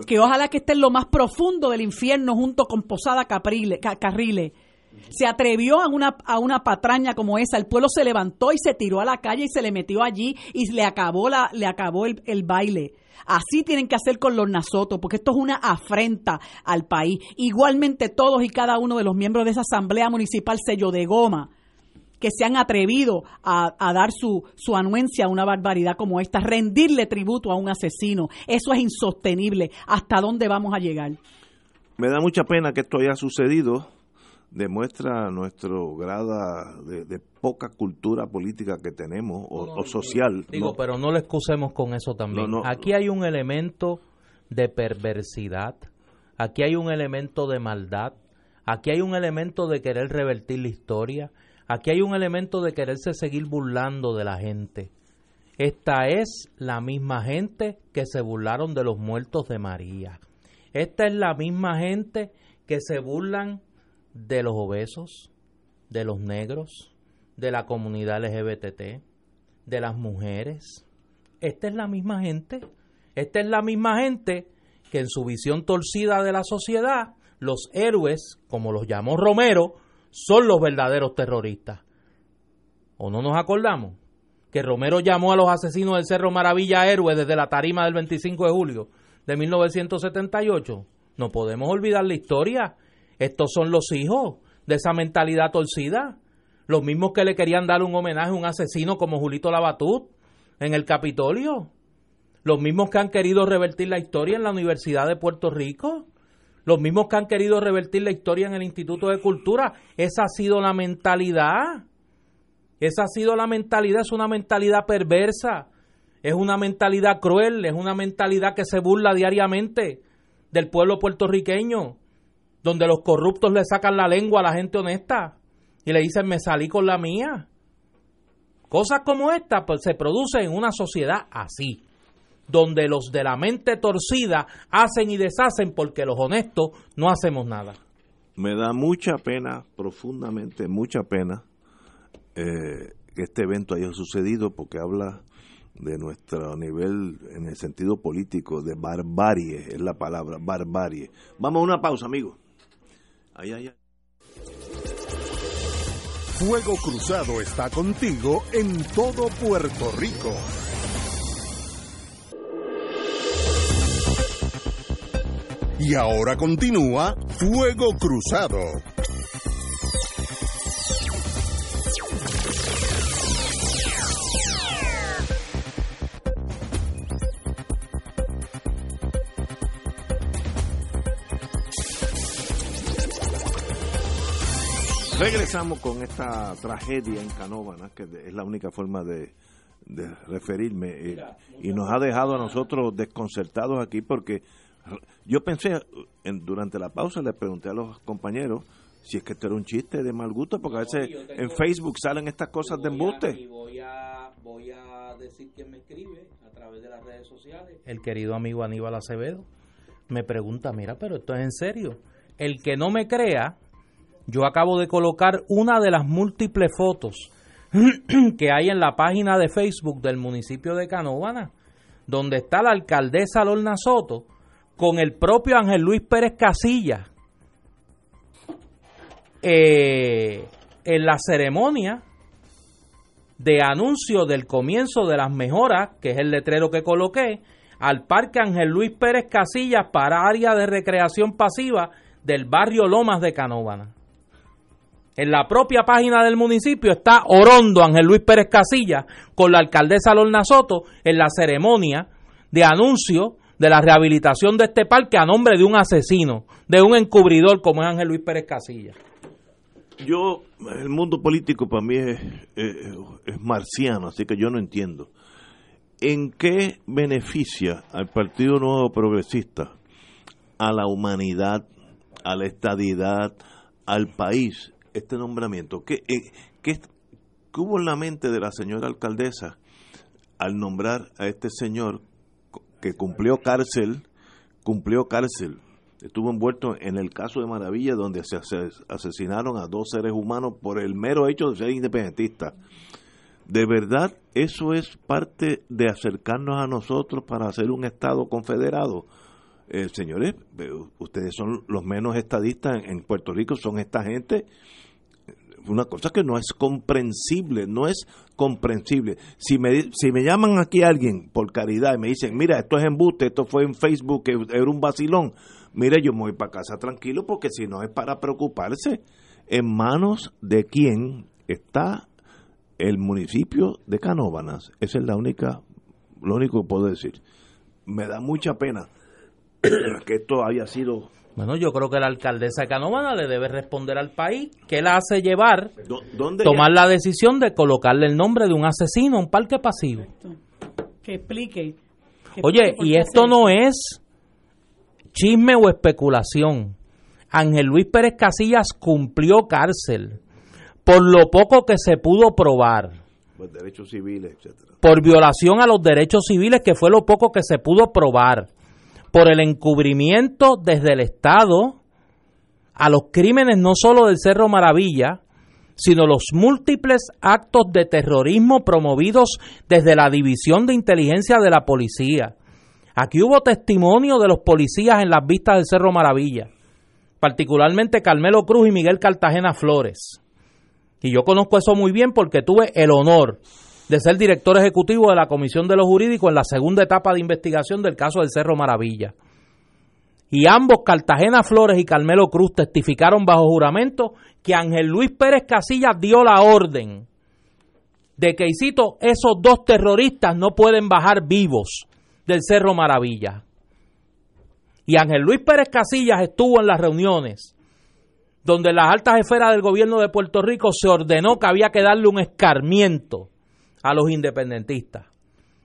que ojalá que esté en lo más profundo del infierno junto con Posada Caprile, Carrile. Se atrevió a una, a una patraña como esa, el pueblo se levantó y se tiró a la calle y se le metió allí y le acabó, la, le acabó el, el baile. Así tienen que hacer con los nasotos, porque esto es una afrenta al país. Igualmente todos y cada uno de los miembros de esa asamblea municipal sello de goma que se han atrevido a, dar su, su anuencia a una barbaridad como esta, rendirle tributo a un asesino. Eso es insostenible. ¿Hasta dónde vamos a llegar? Me da mucha pena que esto haya sucedido demuestra nuestro grado de, poca cultura política que tenemos o, social. Digo, pero no le excusemos con eso también. Aquí hay un elemento de perversidad, aquí hay un elemento de maldad, aquí hay un elemento de querer revertir la historia, aquí hay un elemento de quererse seguir burlando de la gente. Esta es la misma gente que se burlaron de los muertos de María. Esta es la misma gente que se burlan de los obesos, de los negros, de la comunidad LGBT, de las mujeres. Esta es la misma gente. Esta es la misma gente que en su visión torcida de la sociedad, los héroes, como los llamó Romero, son los verdaderos terroristas. ¿O no nos acordamos? Que Romero llamó a los asesinos del Cerro Maravilla héroes desde la tarima del 25 de julio de 1978. No podemos olvidar la historia estos son los hijos de esa mentalidad torcida. Los mismos que le querían dar un homenaje a un asesino como Julito Labatut en el Capitolio. Los mismos que han querido revertir la historia en la Universidad de Puerto Rico. Los mismos que han querido revertir la historia en el Instituto de Cultura. Esa ha sido la mentalidad. Esa ha sido la mentalidad. Es una mentalidad perversa. Es una mentalidad cruel. Es una mentalidad que se burla diariamente del pueblo puertorriqueño donde los corruptos le sacan la lengua a la gente honesta y le dicen me salí con la mía. Cosas como esta pues, se producen en una sociedad así, donde los de la mente torcida hacen y deshacen porque los honestos no hacemos nada. Me da mucha pena, profundamente mucha pena, eh, que este evento haya sucedido porque habla de nuestro nivel en el sentido político de barbarie, es la palabra, barbarie. Vamos a una pausa, amigos. Fuego Cruzado está contigo en todo Puerto Rico. Y ahora continúa Fuego Cruzado. Regresamos con esta tragedia en Canóvanas, que es la única forma de, referirme, eh, y nos ha dejado a nosotros desconcertados aquí porque yo pensé, en, durante la pausa le pregunté a los compañeros si es que esto era un chiste de mal gusto, porque a veces en Facebook salen estas cosas de embuste. voy, a, voy a decir quién me escribe a través de las redes sociales. El querido amigo Aníbal Acevedo me pregunta, mira, pero esto es en serio. El que no me crea, yo acabo de colocar una de las múltiples fotos que hay en la página de Facebook del municipio de Canovana, donde está la alcaldesa Lorna Soto con el propio Ángel Luis Pérez Casilla eh, en la ceremonia de anuncio del comienzo de las mejoras, que es el letrero que coloqué, al Parque Ángel Luis Pérez Casillas para área de recreación pasiva del barrio Lomas de Canóvana. En la propia página del municipio está Orondo Ángel Luis Pérez Casilla con la alcaldesa Lorna Soto en la ceremonia de anuncio de la rehabilitación de este parque a nombre de un asesino, de un encubridor como es Ángel Luis Pérez Casilla. yo, el mundo político para mí es, marciano, así que yo no entiendo. ¿En qué beneficia al Partido Nuevo Progresista, a la humanidad, a la estadidad, al país, este nombramiento? ¿Qué, eh, qué, qué hubo en la mente de la señora alcaldesa al nombrar a este señor que cumplió cárcel, cumplió cárcel estuvo envuelto en el caso de Maravilla donde se asesinaron a dos seres humanos por el mero hecho de ser independentistas. ¿De verdad eso es parte de acercarnos a nosotros para hacer un Estado confederado? Eh, señores, ustedes son los menos estadistas en Puerto Rico, son esta gente una cosa que no es comprensible, no es comprensible. Si me, si me llaman aquí alguien por caridad y me dicen, mira, esto es embuste, esto fue en Facebook, era un vacilón, mire, yo me voy para casa tranquilo porque si no es para preocuparse. En manos de quién está el municipio de Canóvanas. Esa es la única, lo único que puedo decir. Me da mucha pena que esto haya sido bueno, yo creo que la alcaldesa de Canóvanas le debe responder al país que la hace llevar, tomar la decisión de colocarle el nombre de un asesino a un parque pasivo. Que explique. Oye, y esto no es chisme o especulación. Ángel Luis Pérez Casillas cumplió cárcel por lo poco que se pudo probar. Por derechos civiles, Por violación a los derechos civiles, que fue lo poco que se pudo probar. Por el encubrimiento desde el Estado a los crímenes no solo del Cerro Maravilla, sino los múltiples actos de terrorismo promovidos desde la División de Inteligencia de la Policía Aquí hubo testimonio de los policías en las vistas del Cerro Maravilla, particularmente Carmelo Cruz y Miguel Cartagena Flores. Y yo conozco eso muy bien porque tuve el honor de ser director ejecutivo de la Comisión de los Jurídicos en la segunda etapa de investigación del caso del Cerro Maravilla. Y ambos, Cartagena Flores y Carmelo Cruz, testificaron bajo juramento que Ángel Luis Pérez Casillas dio la orden de que, esos dos terroristas no pueden bajar vivos del Cerro Maravilla. Y Ángel Luis Pérez Casillas estuvo en las reuniones donde las altas esferas del gobierno de Puerto Rico se ordenó que había que darle un escarmiento a los independentistas.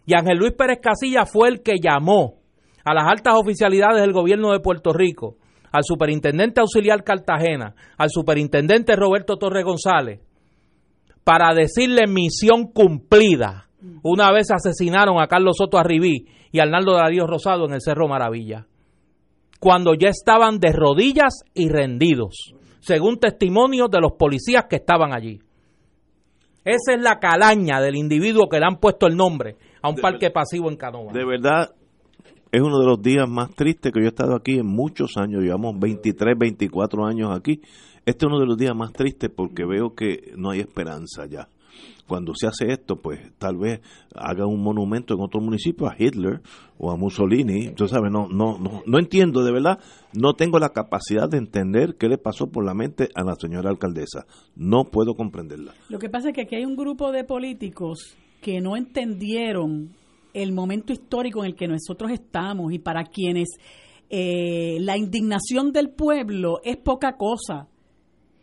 Y Ángel Luis Pérez Casillas fue el que llamó a las altas oficialidades del gobierno de Puerto Rico, al superintendente auxiliar Cartagena, al superintendente Roberto Torre González, para decirle misión cumplida. Una vez asesinaron a Carlos Soto Arribí y Arnaldo Darío Rosado en el Cerro Maravilla, cuando ya estaban de rodillas y rendidos, según testimonios de los policías que estaban allí. Esa es la calaña del individuo que le han puesto el nombre a un parque pasivo en Canova. De verdad, es uno de los días más tristes que yo he estado aquí en muchos años, llevamos 23, 24 años aquí. Este es uno de los días más tristes porque veo que no hay esperanza ya cuando se hace esto, pues tal vez haga un monumento en otro municipio a Hitler o a Mussolini. Entonces, ¿sabes? No, no, no, no entiendo, de verdad, no tengo la capacidad de entender qué le pasó por la mente a la señora alcaldesa. No puedo comprenderla. Lo que pasa es que aquí hay un grupo de políticos que no entendieron el momento histórico en el que nosotros estamos y para quienes eh, la indignación del pueblo es poca cosa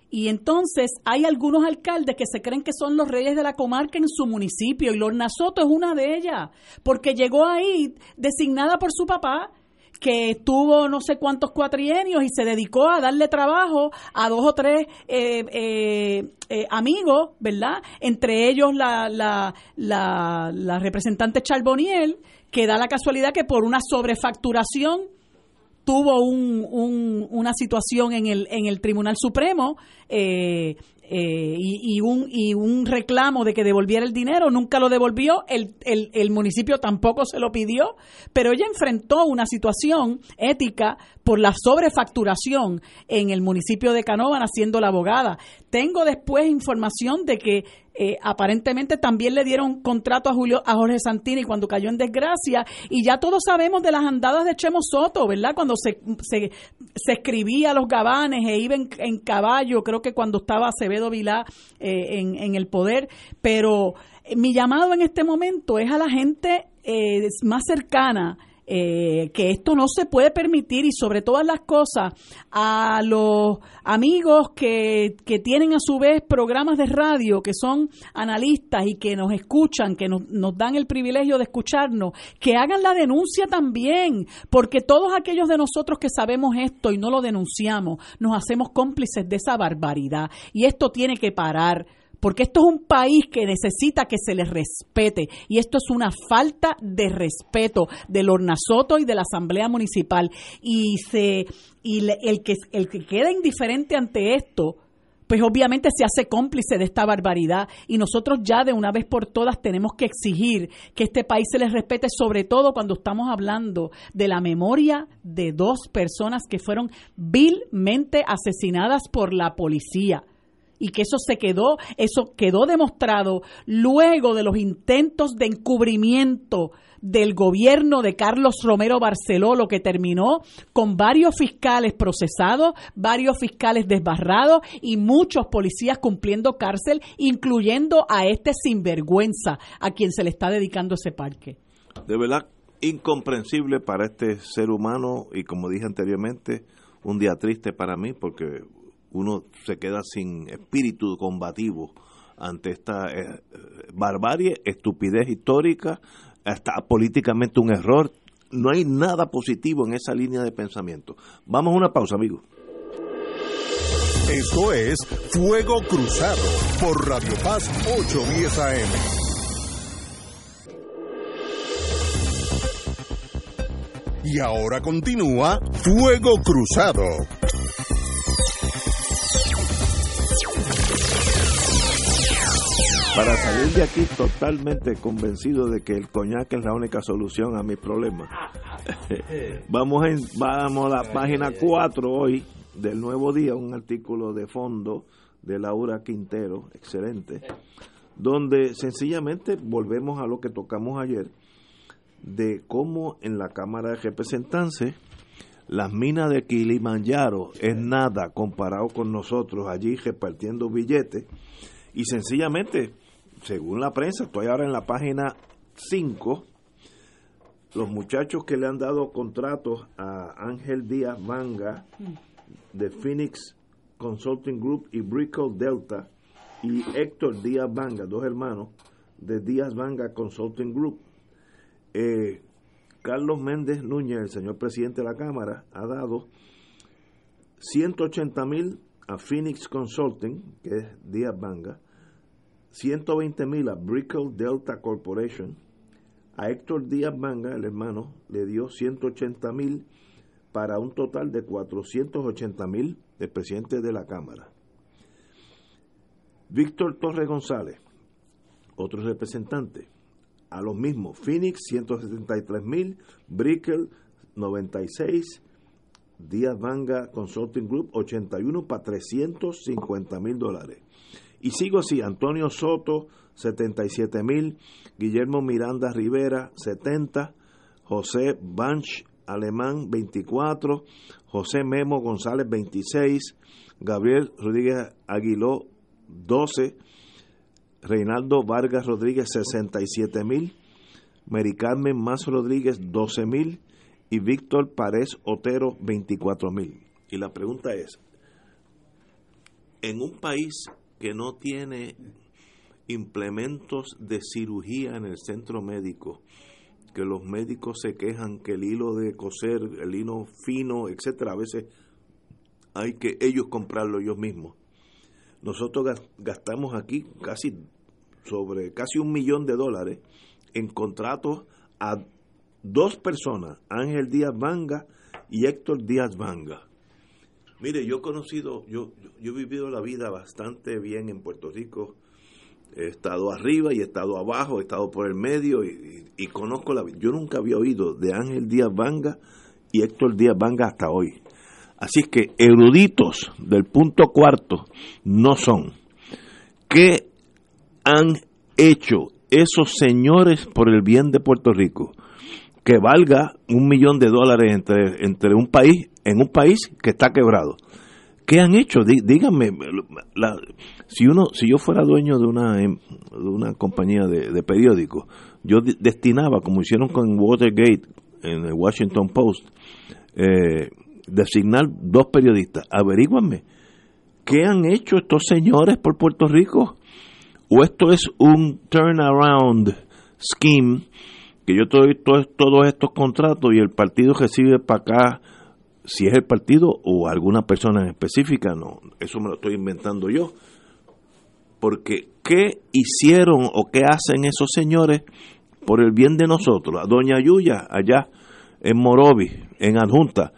y entonces hay algunos alcaldes que se creen que son los reyes de la comarca en su municipio y Lorna Soto es una de ellas, porque llegó ahí designada por su papá que tuvo no sé cuántos cuatrienios y se dedicó a darle trabajo a dos o tres eh, eh, eh, amigos, ¿verdad? Entre ellos la, la, la, la representante Charboniel, que da la casualidad que por una sobrefacturación tuvo un, una situación en el, en el Tribunal Supremo eh, eh, y, un, y un reclamo de que devolviera el dinero, nunca lo devolvió, el, el, municipio tampoco se lo pidió, pero ella enfrentó una situación ética por la sobrefacturación en el municipio de Canóvana siendo la abogada. Tengo después información de que eh, aparentemente también le dieron contrato a Julio a Jorge Santini cuando cayó en desgracia y ya todos sabemos de las andadas de Chemo Soto, ¿verdad? Cuando se, se, escribía los gabanes e iba en, caballo, creo que cuando estaba Acevedo Vilá eh, en, en el poder, pero eh, mi llamado en este momento es a la gente más cercana eh, que esto no se puede permitir y sobre todas las cosas a los amigos que, que tienen a su vez programas de radio, que son analistas y que nos escuchan, que nos, nos dan el privilegio de escucharnos, que hagan la denuncia también, porque todos aquellos de nosotros que sabemos esto y no lo denunciamos, nos hacemos cómplices de esa barbaridad. Y esto tiene que parar porque esto es un país que necesita que se les respete y esto es una falta de respeto del Ornasoto y de la Asamblea Municipal y se y el que el que queda indiferente ante esto pues obviamente se hace cómplice de esta barbaridad y nosotros ya de una vez por todas tenemos que exigir que este país se les respete, sobre todo cuando estamos hablando de la memoria de dos personas que fueron vilmente asesinadas por la policía y que eso se quedó, eso quedó demostrado luego de los intentos de encubrimiento del gobierno de Carlos Romero Barceló, lo que terminó con varios fiscales procesados, varios fiscales desbarrados y muchos policías cumpliendo cárcel, incluyendo a este sinvergüenza a quien se le está dedicando ese parque. De verdad, incomprensible para este ser humano y como dije anteriormente, un día triste para mí porque uno se queda sin espíritu combativo ante esta eh, barbarie, estupidez histórica, hasta políticamente un error. No hay nada positivo en esa línea de pensamiento. Vamos a una pausa, amigos. Esto es Fuego Cruzado por Radio Paz 810 AM. Y ahora continúa Fuego Cruzado. Para salir de aquí totalmente convencido de que el coñac es la única solución a mi problema. vamos, en, a la página 4 hoy del Nuevo Día, un artículo de fondo de Laura Quintero, excelente, donde sencillamente volvemos a lo que tocamos ayer, de cómo en la Cámara de Representantes las minas de Kilimanjaro es nada comparado con nosotros allí repartiendo billetes y sencillamente según la prensa, estoy ahora en la página 5, los muchachos que le han dado contratos a Ángel Díaz Manga de Phoenix Consulting Group y Brickell Delta y Héctor Díaz Vanga, dos hermanos de Díaz Vanga Consulting Group. Eh, Carlos Méndez Núñez, el señor presidente de la Cámara, ha dado 180 mil a Phoenix Consulting, que es Díaz Vanga, 120 mil a Brickell Delta Corporation. A Héctor Díaz Manga, el hermano, le dio 180 mil para un total de 480 mil del presidente de la Cámara. Víctor Torres González, otro representante, a los mismos, Phoenix 173 mil, Brickell 96, Díaz Manga Consulting Group 81 para 350 mil dólares. Y sigo así, Antonio Soto, 77 mil, Guillermo Miranda Rivera, 70, José Banch Alemán, 24, José Memo González, 26, Gabriel Rodríguez Aguiló, 12, Reinaldo Vargas Rodríguez, 67 mil, Mary Carmen Más Rodríguez, 12 mil, y Víctor Párez Otero, 24 mil. Y la pregunta es, en un país que no tiene implementos de cirugía en el centro médico, que los médicos se quejan que el hilo de coser, el hilo fino, etcétera, a veces hay que ellos comprarlo ellos mismos. Nosotros gastamos aquí casi sobre casi un millón de dólares en contratos a dos personas, Ángel Díaz Vanga y Héctor Díaz Vanga. Mire, yo he conocido, yo, yo he vivido la vida bastante bien en Puerto Rico. He estado arriba y he estado abajo, he estado por el medio y, conozco la vida. Yo nunca había oído de Ángel Díaz Vanga y Héctor Díaz Vanga hasta hoy. Así que eruditos del punto cuarto no son. ¿Qué han hecho esos señores por el bien de Puerto Rico? Que valga un millón de dólares entre, entre un país en un país que está quebrado. ¿Qué han hecho? díganme, si uno, si yo fuera dueño de una, em, de una compañía de, periódicos, yo destinaba, como hicieron con Watergate, en el Washington Post, eh, designar dos periodistas. Averíguanme, ¿qué han hecho estos señores por Puerto Rico? ¿O esto es un turnaround scheme que yo doy todos, todos estos contratos y el partido recibe para acá, si es el partido o alguna persona en específica? No, eso me lo estoy inventando yo. Porque, ¿qué hicieron o qué hacen esos señores por el bien de nosotros? A Doña Yuya, allá en Morovi, en Adjunta,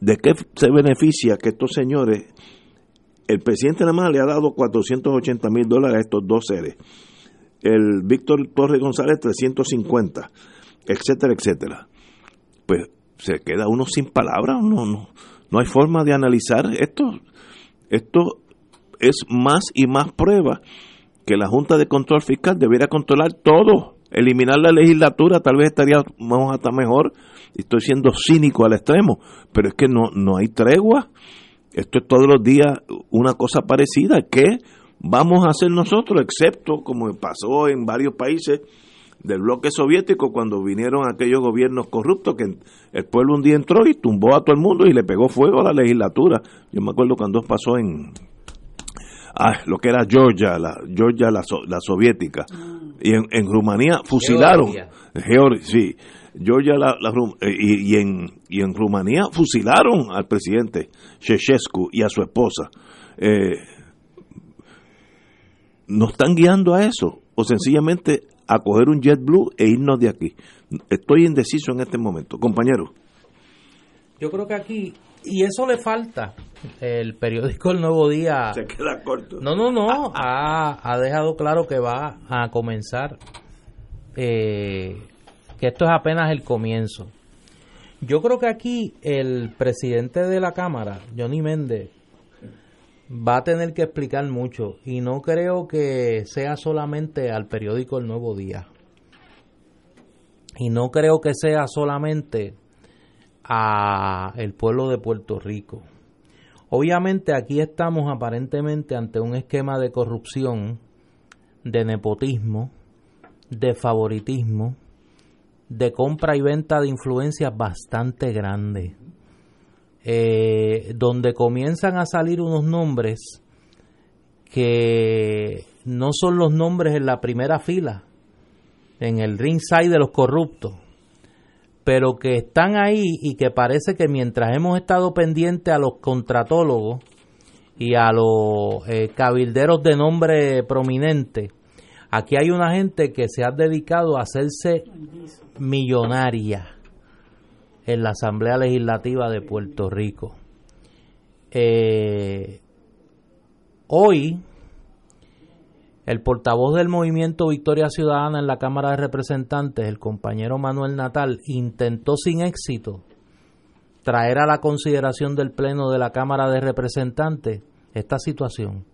¿de qué se beneficia que estos señores, el presidente nada más le ha dado 480 mil dólares a estos dos seres, el Víctor Torres González 350, etcétera, etcétera? Pues se queda uno sin palabras, no, no, no hay forma de analizar esto. Esto es más y más prueba que la Junta de Control Fiscal debiera controlar todo, eliminar la legislatura, tal vez estaríamos hasta mejor, estoy siendo cínico al extremo, pero es que no, no hay tregua, esto es todos los días una cosa parecida, ¿qué vamos a hacer nosotros? Excepto, como pasó en varios países del bloque soviético cuando vinieron aquellos gobiernos corruptos que el pueblo un día entró y tumbó a todo el mundo y le pegó fuego a la legislatura. Yo me acuerdo cuando pasó en ah, lo que era Georgia, la Georgia la, la soviética. Y en, en Rumanía fusilaron. Georgia, sí. Georgia la, la y, y, en, y en Rumanía fusilaron al presidente Sheshescu y a su esposa. Eh, ¿Nos están guiando a eso? ¿O sencillamente a coger un jet blue e irnos de aquí? Estoy indeciso en este momento. Compañero. Yo creo que aquí y eso le falta. El periódico El Nuevo Día. Se queda corto. No, no, no. ha, ha dejado claro que va a comenzar. Eh, que esto es apenas el comienzo. Yo creo que aquí el presidente de la Cámara, Johnny Méndez, va a tener que explicar mucho. Y no creo que sea solamente al periódico El Nuevo Día. Y no creo que sea solamente a el pueblo de Puerto Rico. Obviamente aquí estamos aparentemente ante un esquema de corrupción, de nepotismo, de favoritismo, de compra y venta de influencias bastante grande, eh, donde comienzan a salir unos nombres que no son los nombres en la primera fila, en el ringside de los corruptos, pero que están ahí y que parece que mientras hemos estado pendientes a los contratólogos y a los eh, cabilderos de nombre prominente, aquí hay una gente que se ha dedicado a hacerse millonaria en la Asamblea Legislativa de Puerto Rico. Eh, hoy el portavoz del movimiento Victoria Ciudadana en la Cámara de Representantes, el compañero Manuel Natal, intentó sin éxito traer a la consideración del Pleno de la Cámara de Representantes esta situación.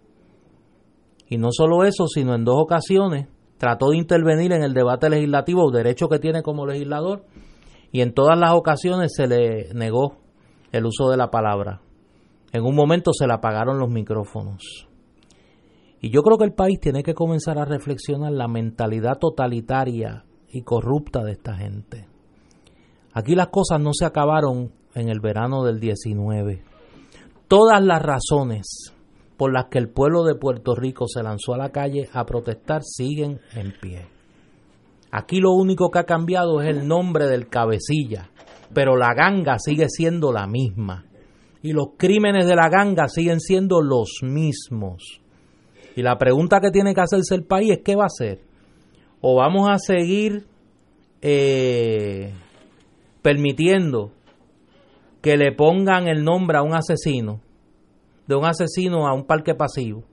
Y no solo eso, sino en dos ocasiones trató de intervenir en el debate legislativo, derecho que tiene como legislador, y en todas las ocasiones se le negó el uso de la palabra. En un momento se le apagaron los micrófonos. Y yo creo que el país tiene que comenzar a reflexionar la mentalidad totalitaria y corrupta de esta gente. Aquí las cosas no se acabaron en el verano del 19. Todas las razones por las que el pueblo de Puerto Rico se lanzó a la calle a protestar siguen en pie. Aquí lo único que ha cambiado es el nombre del cabecilla, pero la ganga sigue siendo la misma. Y los crímenes de la ganga siguen siendo los mismos. Y la pregunta que tiene que hacerse el país es qué va a hacer. O vamos a seguir eh, permitiendo que le pongan el nombre a un asesino, de un asesino a un parque pasivo,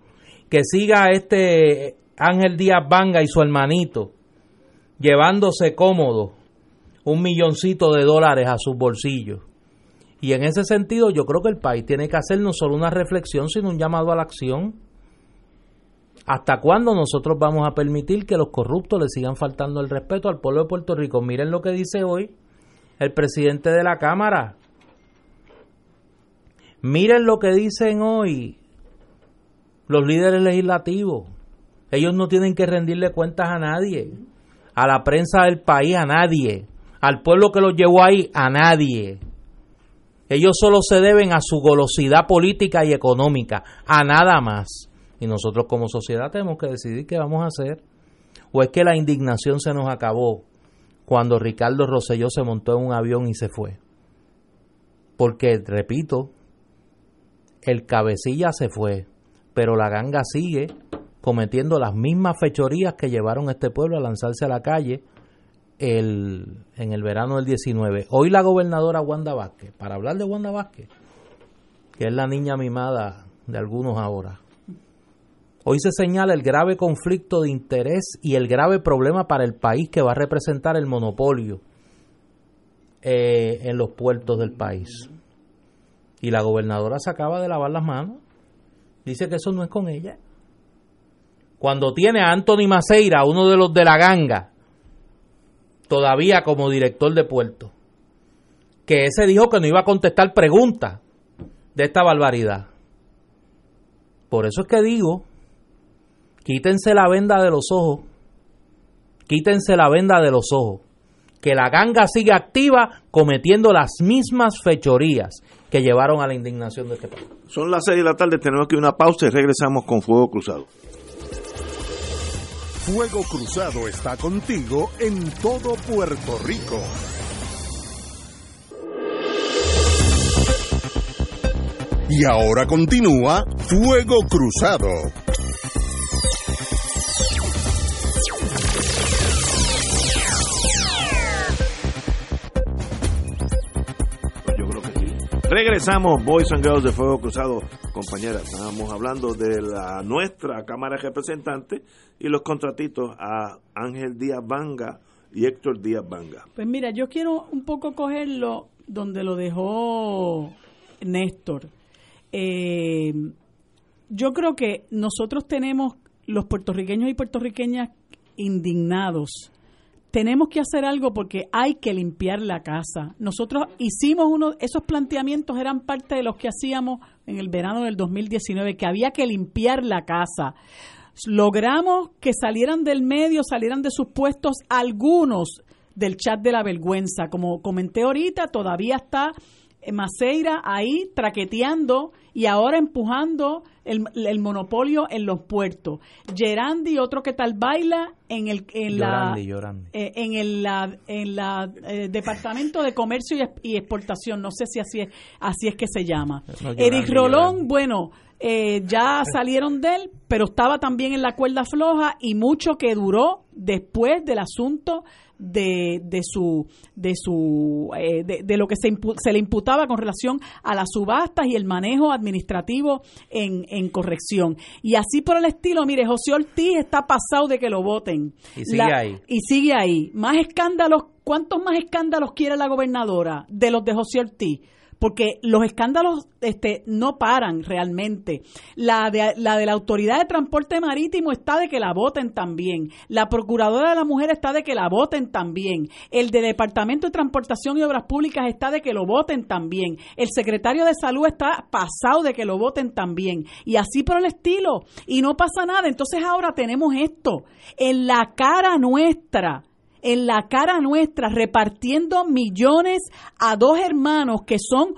que siga este Ángel Díaz Banga y su hermanito llevándose cómodo un milloncito de dólares a sus bolsillos. Y en ese sentido yo creo que el país tiene que hacer no solo una reflexión, sino un llamado a la acción ¿Hasta cuándo nosotros vamos a permitir que los corruptos le sigan faltando el respeto al pueblo de Puerto Rico? Miren lo que dice hoy el presidente de la Cámara. Miren lo que dicen hoy los líderes legislativos. Ellos no tienen que rendirle cuentas a nadie, a la prensa del país, a nadie, al pueblo que los llevó ahí, a nadie. Ellos solo se deben a su golosidad política y económica, a nada más. Y nosotros como sociedad tenemos que decidir qué vamos a hacer. ¿O es que la indignación se nos acabó cuando Ricardo Rosselló se montó en un avión y se fue? Porque, repito, el cabecilla se fue, pero la ganga sigue cometiendo las mismas fechorías que llevaron a este pueblo a lanzarse a la calle el, en el verano del 19. Hoy la gobernadora Wanda Vázquez, para hablar de Wanda Vázquez, que es la niña mimada de algunos ahora, hoy se señala el grave conflicto de interés y el grave problema para el país que va a representar el monopolio eh, en los puertos del país. Y la gobernadora se acaba de lavar las manos. Dice que eso no es con ella. Cuando tiene a Anthony Maceira, uno de los de la ganga, todavía como director de puerto, que ese dijo que no iba a contestar preguntas de esta barbaridad. Por eso es que digo, quítense la venda de los ojos, quítense la venda de los ojos, que la ganga sigue activa cometiendo las mismas fechorías que llevaron a la indignación de este país. Son las seis de la tarde, tenemos que una pausa y regresamos con Fuego Cruzado. Fuego Cruzado está contigo en todo Puerto Rico. Y ahora continúa Fuego Cruzado. Yo creo que sí. Regresamos, Boys and Girls de Fuego Cruzado. Compañera, estábamos hablando de la nuestra Cámara de Representantes y los contratitos a Ángel Díaz Banga y Héctor Díaz Banga. Pues mira, yo quiero un poco cogerlo donde lo dejó Néstor. Eh, yo creo que nosotros tenemos, los puertorriqueños y puertorriqueñas indignados, tenemos que hacer algo porque hay que limpiar la casa. Nosotros hicimos uno, esos planteamientos eran parte de los que hacíamos en el verano del 2019, que había que limpiar la casa. Logramos que salieran del medio, salieran de sus puestos algunos del chat de la vergüenza. Como comenté ahorita, todavía está Maceira ahí traqueteando y ahora empujando el, el, monopolio en los puertos. Gerandi, otro que tal baila en el en la eh, en el la, en la eh, departamento de comercio y, Ex- y exportación, no sé si así es así es que se llama. No, Eric Rolón, bueno, eh, ya salieron de él, pero estaba también en la cuerda floja y mucho que duró después del asunto de, de su de su eh, de, de lo que se, impu- se le imputaba con relación a las subastas y el manejo administrativo en, en corrección. Y así por el estilo mire José Ortiz está pasado de que lo voten. Y sigue ahí. y sigue ahí. Más escándalos cuántos más escándalos quiere la gobernadora de los de José Ortiz porque los escándalos este, no paran realmente. La de, la de la Autoridad de Transporte Marítimo está de que la voten también. La Procuradora de la Mujer está de que la voten también. El de Departamento de Transportación y Obras Públicas está de que lo voten también. El secretario de Salud está pasado de que lo voten también. Y así por el estilo. Y no pasa nada. Entonces ahora tenemos esto en la cara nuestra en la cara nuestra repartiendo millones a dos hermanos que son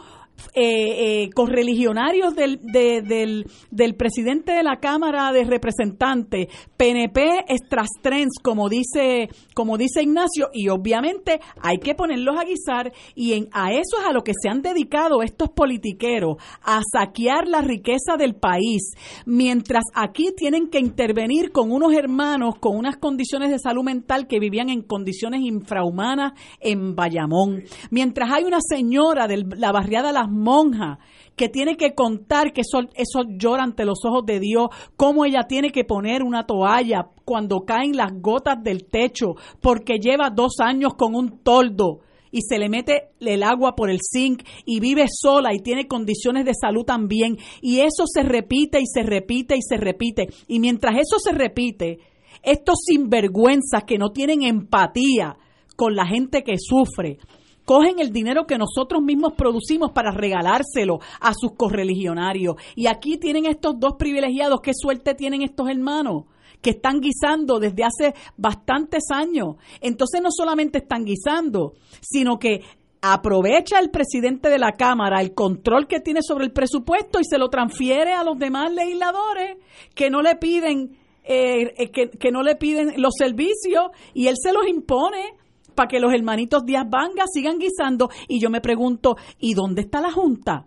eh, eh, correligionarios del, de- del, del presidente de la Cámara de Representantes, PNP extrastrens, como dice, como dice Ignacio, y obviamente hay que ponerlos a guisar, y en, a eso es a lo que se han dedicado estos politiqueros, a saquear la riqueza del país, mientras aquí tienen que intervenir con unos hermanos con unas condiciones de salud mental que vivían en condiciones infrahumanas en Bayamón, mientras hay una señora de la barriada Las Monjas que tiene que contar que eso, eso llora ante los ojos de Dios, cómo ella tiene que poner una toalla cuando caen las gotas del techo, porque lleva dos años con un toldo y se le mete el agua por el zinc y vive sola y tiene condiciones de salud también. Y eso se repite y se repite y se repite. Y mientras eso se repite, estos sinvergüenzas que no tienen empatía con la gente que sufre, cogen el dinero que nosotros mismos producimos para regalárselo a sus correligionarios. Y aquí tienen estos dos privilegiados, qué suerte tienen estos hermanos que están guisando desde hace bastantes años. Entonces no solamente están guisando, sino que aprovecha el presidente de la Cámara el control que tiene sobre el presupuesto y se lo transfiere a los demás legisladores que no le piden eh, eh, que, que no le piden los servicios y él se los impone para que los hermanitos Díaz Vanga sigan guisando y yo me pregunto ¿y dónde está la Junta?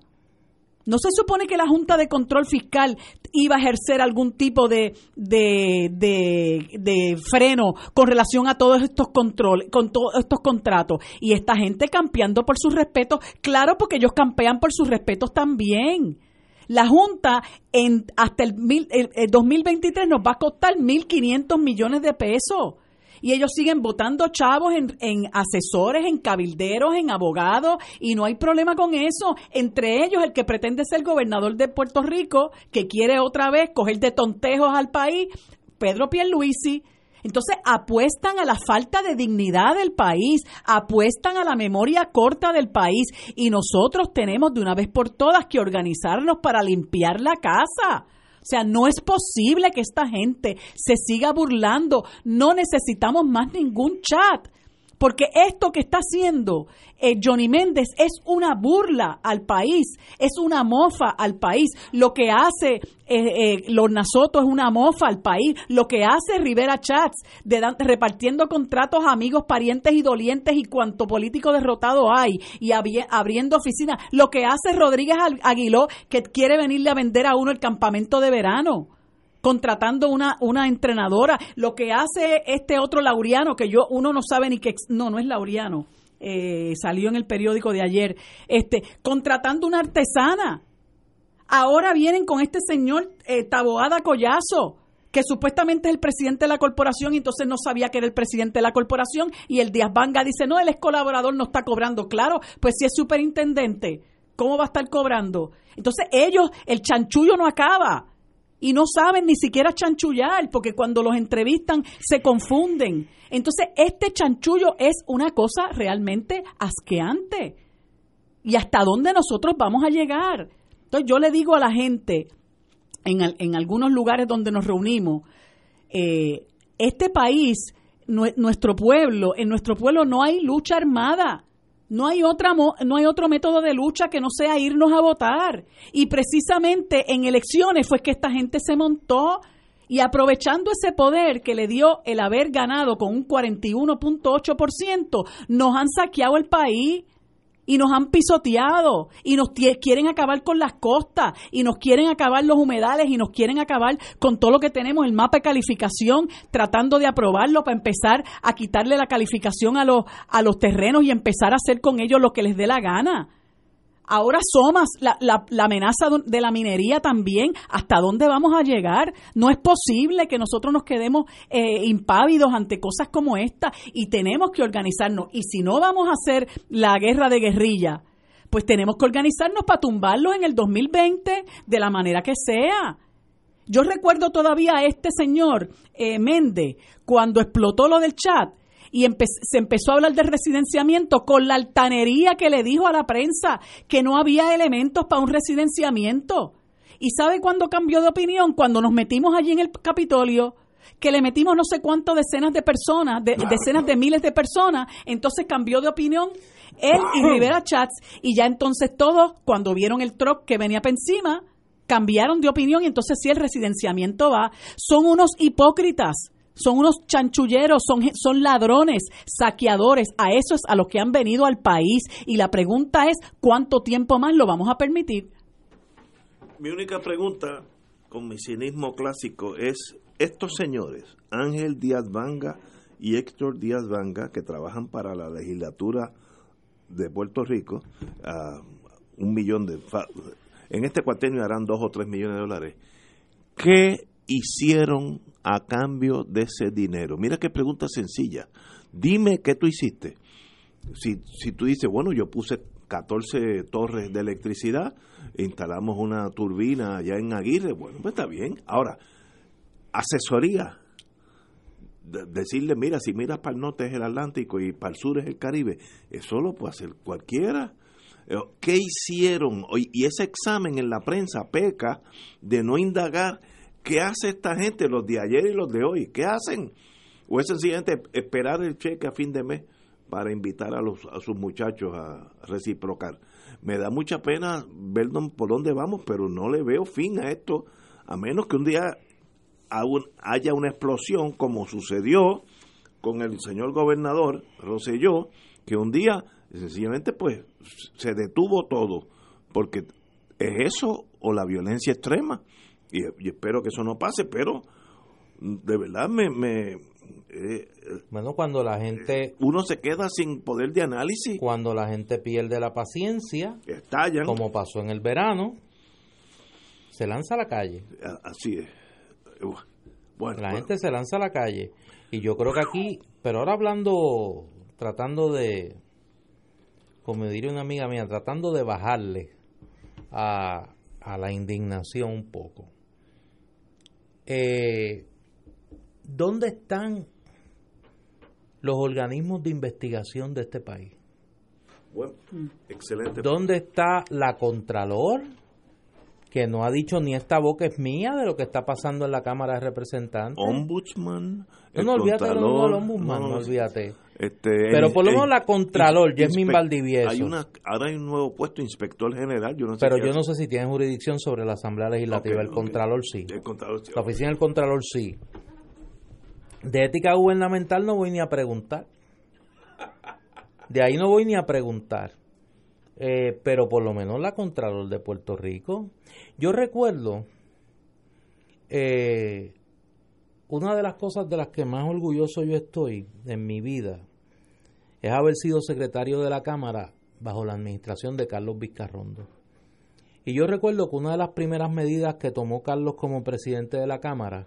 ¿No se supone que la Junta de Control Fiscal iba a ejercer algún tipo de, de, de, freno con relación a todos estos controles, con todos estos contratos? Y esta gente campeando por sus respetos, claro, porque ellos campean por sus respetos también. La Junta en, hasta el, el, el 2023 nos va a costar 1.500 millones de pesos y ellos siguen votando chavos en, en asesores, en cabilderos, en abogados, y no hay problema con eso. Entre ellos, el que pretende ser gobernador de Puerto Rico, que quiere otra vez coger de tontejos al país, Pedro Pierluisi. Entonces apuestan a la falta de dignidad del país, apuestan a la memoria corta del país y nosotros tenemos de una vez por todas que organizarnos para limpiar la casa. O sea, no es posible que esta gente se siga burlando. No necesitamos más ningún chat. Porque esto que está haciendo eh, Johnny Méndez es una burla al país, es una mofa al país. Lo que hace eh, eh, Los Nasoto es una mofa al país. Lo que hace Rivera Chats, repartiendo contratos a amigos, parientes y dolientes y cuanto político derrotado hay, y abriendo oficinas. Lo que hace Rodríguez Aguiló, que quiere venirle a vender a uno el campamento de verano contratando una, una entrenadora. Lo que hace este otro Laureano, que yo uno no sabe ni que... No, no es Laureano. Eh, salió en el periódico de ayer, este, contratando una artesana. Ahora vienen con este señor eh, Taboada Collazo, que supuestamente es el presidente de la corporación y entonces no sabía que era el presidente de la corporación y el Díaz Banga dice, no, él es colaborador, no está cobrando. Claro, pues si es superintendente, ¿cómo va a estar cobrando? Entonces ellos, el chanchullo no acaba y no saben ni siquiera chanchullar, porque cuando los entrevistan se confunden. Entonces, este chanchullo es una cosa realmente asqueante. ¿Y hasta dónde nosotros vamos a llegar? Entonces, yo le digo a la gente, en, en algunos lugares donde nos reunimos, eh, este país, nuestro pueblo, en nuestro pueblo no hay lucha armada. No hay, otra, no hay otro método de lucha que no sea irnos a votar. Y precisamente en elecciones fue que esta gente se montó y aprovechando ese poder que le dio el haber ganado con un 41.8%, nos han saqueado el país y nos han pisoteado y nos quieren acabar con las costas y nos quieren acabar los humedales y nos quieren acabar con todo lo que tenemos, el mapa de calificación, tratando de aprobarlo para empezar a quitarle la calificación a los, a los terrenos y empezar a hacer con ellos lo que les dé la gana. Ahora Somas, la, la, la, amenaza de la minería también, ¿hasta dónde vamos a llegar? No es posible que nosotros nos quedemos eh, impávidos ante cosas como esta y tenemos que organizarnos. Y si no vamos a hacer la guerra de guerrilla, pues tenemos que organizarnos para tumbarlos en el 2020 de la manera que sea. Yo recuerdo todavía a este señor eh, Méndez cuando explotó lo del chat y se empezó a hablar de residenciamiento con la altanería que le dijo a la prensa que no había elementos para un residenciamiento. ¿Y sabe cuándo cambió de opinión? Cuando nos metimos allí en el Capitolio, que le metimos no sé cuántas decenas de personas, de, decenas de miles de personas, entonces cambió de opinión él y Rivera Chats, y ya entonces todos, cuando vieron el truck que venía para encima, cambiaron de opinión y entonces si el residenciamiento va. Son unos hipócritas son unos chanchulleros, son, son ladrones, saqueadores. A eso es a los que han venido al país. Y la pregunta es, ¿cuánto tiempo más lo vamos a permitir? Mi única pregunta, con mi cinismo clásico, es, estos señores, Ángel Díaz Vanga y Héctor Díaz Vanga, que trabajan para la legislatura de Puerto Rico, un millón de... En este cuatenio harán dos o tres millones de dólares. ¿Qué hicieron a cambio de ese dinero? Mira qué pregunta sencilla. Dime qué tú hiciste. Si, si tú dices, bueno, yo puse 14 torres de electricidad, instalamos una turbina allá en Aguirre, bueno, pues está bien. Ahora, asesoría. decirle, mira, si miras para el norte es el Atlántico y para el sur es el Caribe, eso lo puede hacer cualquiera. Eh, ¿Qué hicieron? Y ese examen en la prensa peca de no indagar ¿Qué hace esta gente, los de ayer y los de hoy? ¿Qué hacen? ¿O es sencillamente esperar el cheque a fin de mes para invitar a, los, a sus muchachos a reciprocar? Me da mucha pena ver por dónde vamos, pero no le veo fin a esto, a menos que un día haya una explosión como sucedió con el señor gobernador Roselló, que un día sencillamente pues se detuvo todo, porque es eso o la violencia extrema, y, espero que eso no pase, pero de verdad me... me eh, bueno, cuando la gente... Eh, uno se queda sin poder de análisis. Cuando la gente pierde la paciencia, estallan. Como pasó en el verano, se lanza a la calle. Así es. Bueno, la gente se lanza a la calle. Y yo creo que aquí, pero ahora hablando, tratando de, como diría una amiga mía, tratando de bajarle a, a la indignación un poco. Eh, ¿Dónde están los organismos de investigación de este país? Bueno, excelente. ¿Dónde está la Contralor? Que no ha dicho ni esta boca es mía de lo que está pasando en la Cámara de Representantes. Ombudsman. No, no olvídate del ombudsman, no, olvídate. Este, pero por lo menos la Contralor, Jasmine Valdivieso. Hay una, ahora hay un nuevo puesto, inspector general. Yo no pero yo no sé si tiene jurisdicción sobre la Asamblea Legislativa. el, Contralor sí. el Contralor sí. La oficina del Contralor sí. De ética gubernamental no voy ni a preguntar. De ahí no voy ni a preguntar. Eh, pero por lo menos la Contralor de Puerto Rico. Yo recuerdo eh, una de las cosas de las que más orgulloso yo estoy en mi vida es haber sido secretario de la Cámara bajo la administración de Carlos Vizcarrondo. Y yo recuerdo que una de las primeras medidas que tomó Carlos como presidente de la Cámara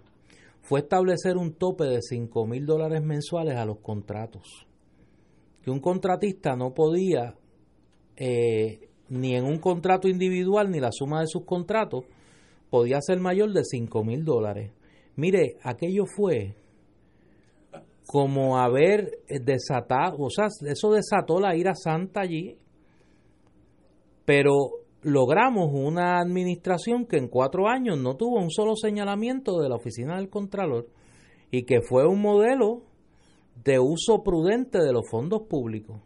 fue establecer un tope de 5 mil dólares mensuales a los contratos. Que un contratista no podía, eh, ni en un contrato individual, ni la suma de sus contratos, podía ser mayor de 5 mil dólares. Mire, aquello fue como haber desatado, o sea, eso desató la ira santa allí, pero logramos una administración que en cuatro años no tuvo un solo señalamiento de la oficina del Contralor y que fue un modelo de uso prudente de los fondos públicos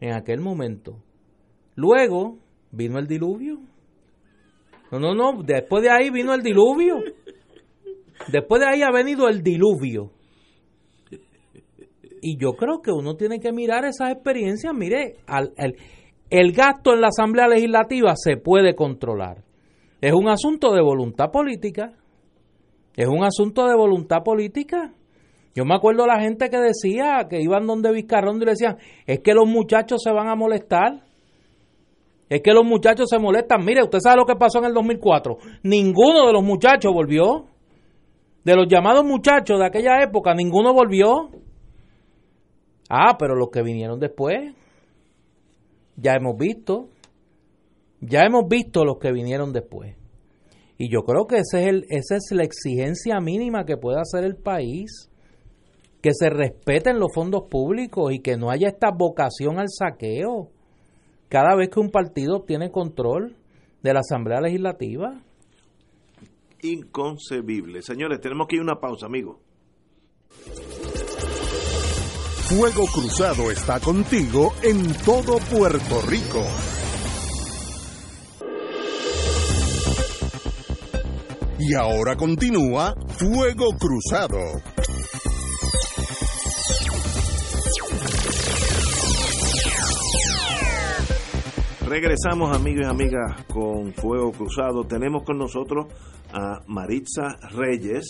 en aquel momento. Luego vino el diluvio. No, no, no, después de ahí vino el diluvio. Después de ahí ha venido el diluvio. Y yo creo que uno tiene que mirar esas experiencias. Mire, al, el, el gasto en la Asamblea Legislativa se puede controlar. Es un asunto de voluntad política. Es un asunto de voluntad política. Yo me acuerdo la gente que decía que iban donde Vizcarrondo y le decían, es que los muchachos se van a molestar. Es que los muchachos se molestan. Mire, usted sabe lo que pasó en el 2004. Ninguno de los muchachos volvió. De los llamados muchachos de aquella época, ninguno volvió. Ah, pero los que vinieron después, ya hemos visto, ya hemos visto los que vinieron después. Y yo creo que ese es el, esa es la exigencia mínima que puede hacer el país, que se respeten los fondos públicos y que no haya esta vocación al saqueo cada vez que un partido tiene control de la Asamblea Legislativa inconcebible. Señores, tenemos que ir a una pausa, amigo. Fuego Cruzado está contigo en todo Puerto Rico. Y ahora continúa Fuego Cruzado. Regresamos amigos y amigas con Fuego Cruzado. Tenemos con nosotros a Maritza Reyes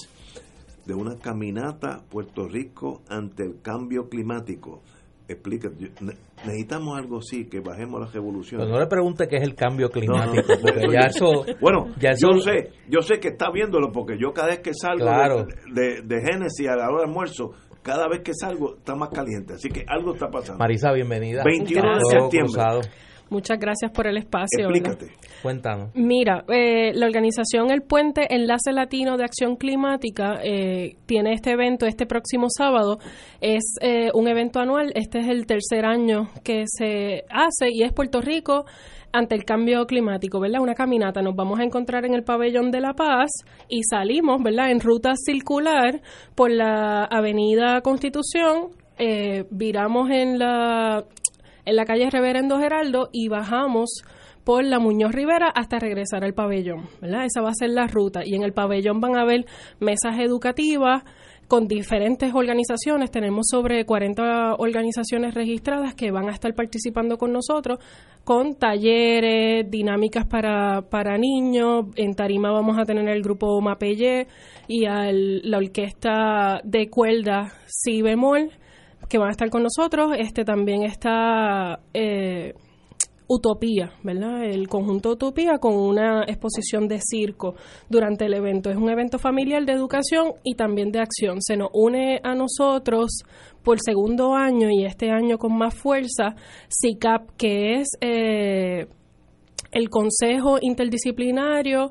de una caminata Puerto Rico ante el cambio climático. Explica, necesitamos algo así, que bajemos la revolución. Pues no le pregunte qué es el cambio climático, porque ya eso... Bueno, ya yo sé, yo sé que está viéndolo, porque yo cada vez que salgo de, de, Génesis a la hora de almuerzo, cada vez que salgo está más caliente, así que algo está pasando. Marisa, bienvenida. 21 de septiembre. Muchas gracias por el espacio. Explícate. Cuéntanos. Mira, eh, la organización El Puente Enlace Latino de Acción Climática eh, tiene este evento este próximo sábado. Es eh, un evento anual. Este es el tercer año que se hace y es Puerto Rico ante el cambio climático, ¿verdad? Una caminata. Nos vamos a encontrar en el pabellón de La Paz y salimos, ¿verdad? En ruta circular por la Avenida Constitución. viramos en la en la calle Reverendo Geraldo y bajamos por la Muñoz Rivera hasta regresar al pabellón, ¿verdad? Esa va a ser la ruta. Y en el pabellón van a haber mesas educativas con diferentes organizaciones, tenemos sobre 40 organizaciones registradas que van a estar participando con nosotros con talleres, dinámicas para, para niños, en Tarima vamos a tener el grupo Mapelle y la orquesta de cuerda Si bemol, que van a estar con nosotros. Este también está eh, Utopía, ¿verdad? El conjunto Utopía con una exposición de circo durante el evento. Es un evento familiar de educación y también de acción. Se nos une a nosotros por segundo año y este año con más fuerza CICAP, que es eh, el Consejo Interdisciplinario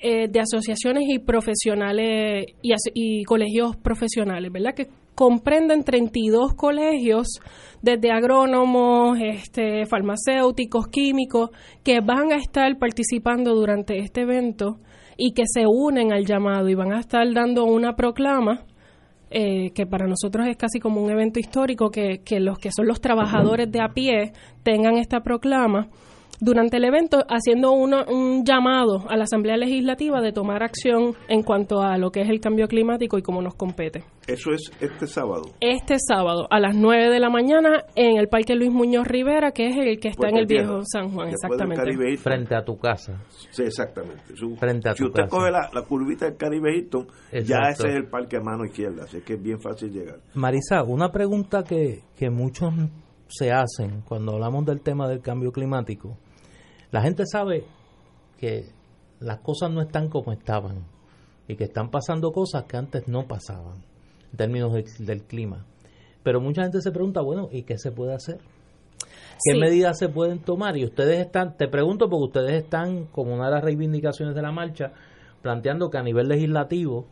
eh, de asociaciones y profesionales y, y, colegios profesionales, ¿verdad? Que comprenden 32 colegios, desde agrónomos, este, farmacéuticos, químicos, que van a estar participando durante este evento y que se unen al llamado y van a estar dando una proclama eh, que para nosotros es casi como un evento histórico, que, que los que son los trabajadores de a pie tengan esta proclama durante el evento haciendo un llamado a la Asamblea Legislativa de tomar acción en cuanto a lo que es el cambio climático y cómo nos compete. Eso es este sábado. Este sábado a las 9 de la mañana en el Parque Luis Muñoz Rivera, que es el que está en el viejo San Juan, exactamente. Frente a tu casa. Sí, exactamente. Frente a si usted coge la, curvita del Caribe Hilton, ya ese es el parque a mano izquierda, así que es bien fácil llegar. Marisa, una pregunta que, que muchos se hacen cuando hablamos del tema del cambio climático la gente sabe que las cosas no están como estaban y que están pasando cosas que antes no pasaban en términos del clima. Pero mucha gente se pregunta, bueno, ¿y qué se puede hacer? ¿Qué medidas se pueden tomar? Y ustedes están, te pregunto porque ustedes están, como una de las reivindicaciones de la marcha, planteando que a nivel legislativo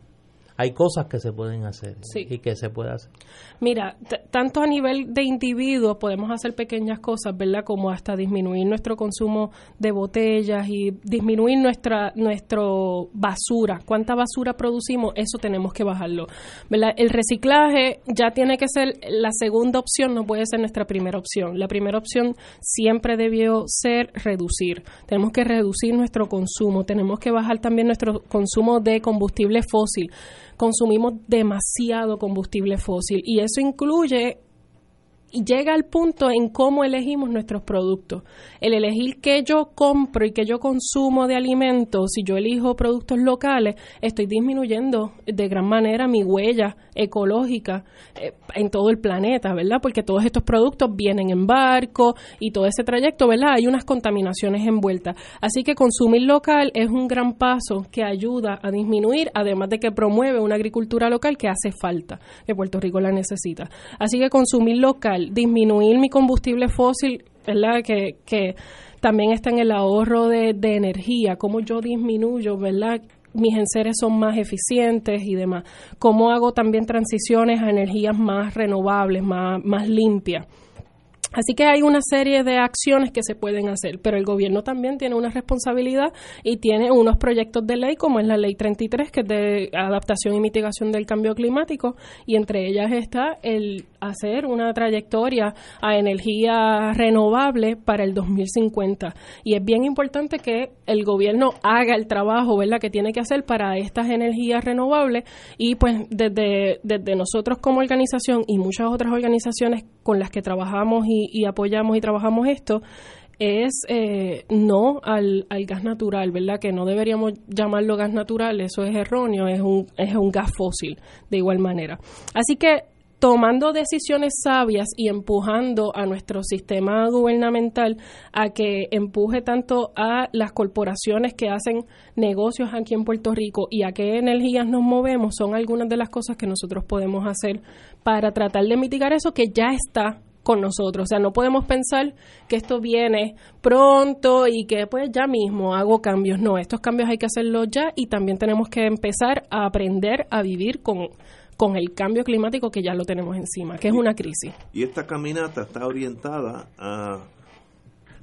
hay cosas que se pueden hacer y que se puede hacer. Mira, tanto a nivel de individuos podemos hacer pequeñas cosas, ¿verdad? Como hasta disminuir nuestro consumo de botellas y disminuir nuestra nuestro basura. ¿Cuánta basura producimos? Eso tenemos que bajarlo, ¿verdad? El reciclaje ya tiene que ser la segunda opción, no puede ser nuestra primera opción. La primera opción siempre debió ser reducir. Tenemos que reducir nuestro consumo, tenemos que bajar también nuestro consumo de combustible fósil consumimos demasiado combustible fósil y eso incluye llega al punto en cómo elegimos nuestros productos. El elegir qué yo compro y qué yo consumo de alimentos, si yo elijo productos locales, estoy disminuyendo de gran manera mi huella ecológica eh, en todo el planeta, ¿verdad? Porque todos estos productos vienen en barco y todo ese trayecto, ¿verdad? Hay unas contaminaciones envueltas. Así que consumir local es un gran paso que ayuda a disminuir, además de que promueve una agricultura local que hace falta, que Puerto Rico la necesita. Así que consumir local, disminuir mi combustible fósil, ¿verdad? Que, que también está en el ahorro de, de energía, cómo yo disminuyo, ¿verdad? mis enseres son más eficientes y demás. Cómo hago también transiciones a energías más renovables, más, más limpias. Así que hay una serie de acciones que se pueden hacer, pero el gobierno también tiene una responsabilidad y tiene unos proyectos de ley como es la ley 33, que es de adaptación y mitigación del cambio climático, y entre ellas está el hacer una trayectoria a energía renovable para el 2050. Y es bien importante que el gobierno haga el trabajo, ¿verdad?, que tiene que hacer para estas energías renovables y pues desde, desde nosotros como organización y muchas otras organizaciones con las que trabajamos y, apoyamos y trabajamos esto, es eh, no al, al, gas natural, ¿verdad? Que no deberíamos llamarlo gas natural, eso es erróneo, es un, es un gas fósil de igual manera. Así que tomando decisiones sabias y empujando a nuestro sistema gubernamental a que empuje tanto a las corporaciones que hacen negocios aquí en Puerto Rico y a qué energías nos movemos son algunas de las cosas que nosotros podemos hacer para tratar de mitigar eso que ya está con nosotros. O sea, no podemos pensar que esto viene pronto y que pues ya mismo hago cambios. No, estos cambios hay que hacerlos ya y también tenemos que empezar a aprender a vivir con, con el cambio climático que ya lo tenemos encima, que es una crisis. Y esta caminata está orientada a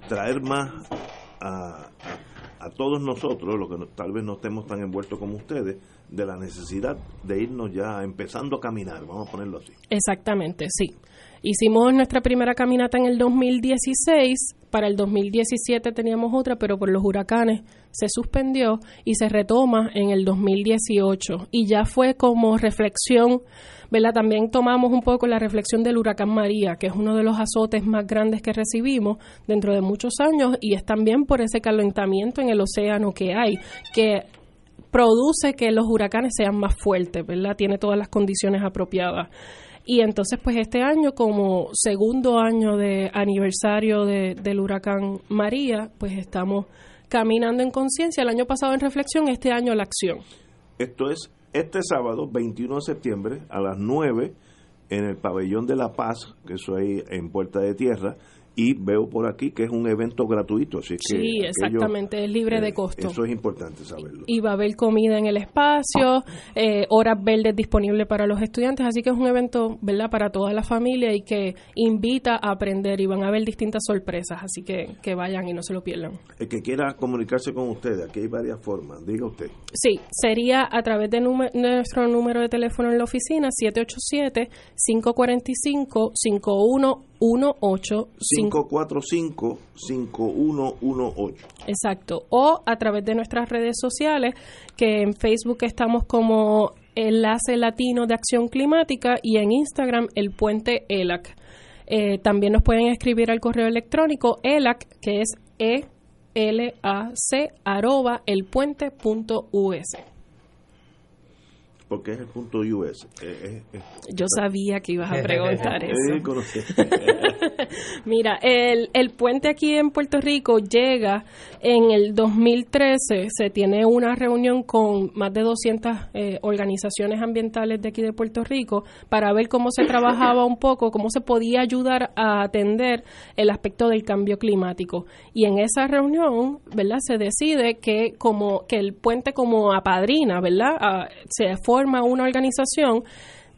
traer más a, a, todos nosotros, los que tal vez no estemos tan envueltos como ustedes, de la necesidad de irnos ya empezando a caminar, vamos a ponerlo así. Exactamente, sí. Hicimos nuestra primera caminata en el 2016, para el 2017 teníamos otra, pero por los huracanes se suspendió y se retoma en el 2018. Y ya fue como reflexión, ¿verdad? También tomamos un poco la reflexión del huracán María, que es uno de los azotes más grandes que recibimos dentro de muchos años y es también por ese calentamiento en el océano que hay, que produce que los huracanes sean más fuertes, ¿verdad? Tiene todas las condiciones apropiadas. Y entonces, pues este año, como segundo año de aniversario del huracán María, pues estamos caminando en conciencia. El año pasado en reflexión, este año la acción. Esto es este sábado, 21 de septiembre, a las 9, en el Pabellón de la Paz, que eso ahí en Puerta de Tierra, y veo por aquí que es un evento gratuito. Así que sí, exactamente, es libre de eh, costo. Eso es importante saberlo. Y va a haber comida en el espacio, eh, horas verdes disponibles para los estudiantes, así que es un evento ¿verdad? para toda la familia y que invita a aprender y van a haber distintas sorpresas, así que, que vayan y no se lo pierdan. El que quiera comunicarse con ustedes, aquí hay varias formas, diga usted. Sí, sería a través de, nuestro número de teléfono en la oficina, 787 545 51 545-5118. Exacto. O a través de nuestras redes sociales, que en Facebook estamos como Enlace Latino de Acción Climática y en Instagram el Puente ELAC. Eh, también nos pueden escribir al correo electrónico ELAC, que es e l a c arroba elpuente.us porque es el punto US. Eh, eh, eh. Yo sabía que ibas a preguntar eso. Mira, el, el puente aquí en Puerto Rico llega en el 2013, se tiene una reunión con más de 200 organizaciones ambientales de aquí de Puerto Rico para ver cómo se trabajaba un poco, cómo se podía ayudar a atender el aspecto del cambio climático. Y en esa reunión, ¿verdad? Se decide que como que el puente como apadrina, ¿verdad? Ah, se fue forma una organización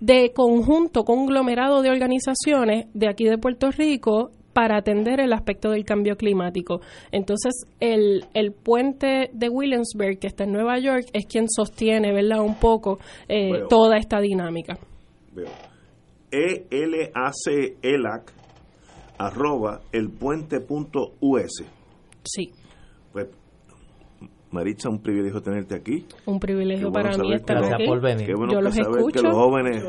de conjunto, conglomerado de organizaciones de aquí de Puerto Rico para atender el aspecto del cambio climático. Entonces, el, el puente de Williamsburg, que está en Nueva York, es quien sostiene, ¿verdad?, un poco eh, toda esta dinámica. Veo. E-L-A-C ELAC arroba elpuente.us. Sí. Maritza, un privilegio tenerte aquí. Un privilegio para mí estar aquí. por venir. Qué bueno Yo los escucho. que los jóvenes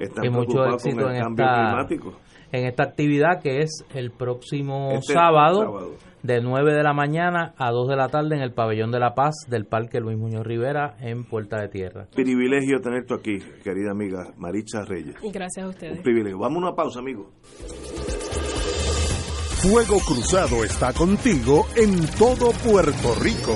están preocupados con el cambio climático. En esta actividad que es el próximo este sábado, de 9 de la mañana a 2 de la tarde en el Pabellón de la Paz del Parque Luis Muñoz Rivera en Puerta de Tierra. Privilegio tenerte aquí, querida amiga Maritza Reyes. Gracias a ustedes. Un privilegio. Vamos a una pausa, amigo. Fuego Cruzado está contigo en todo Puerto Rico.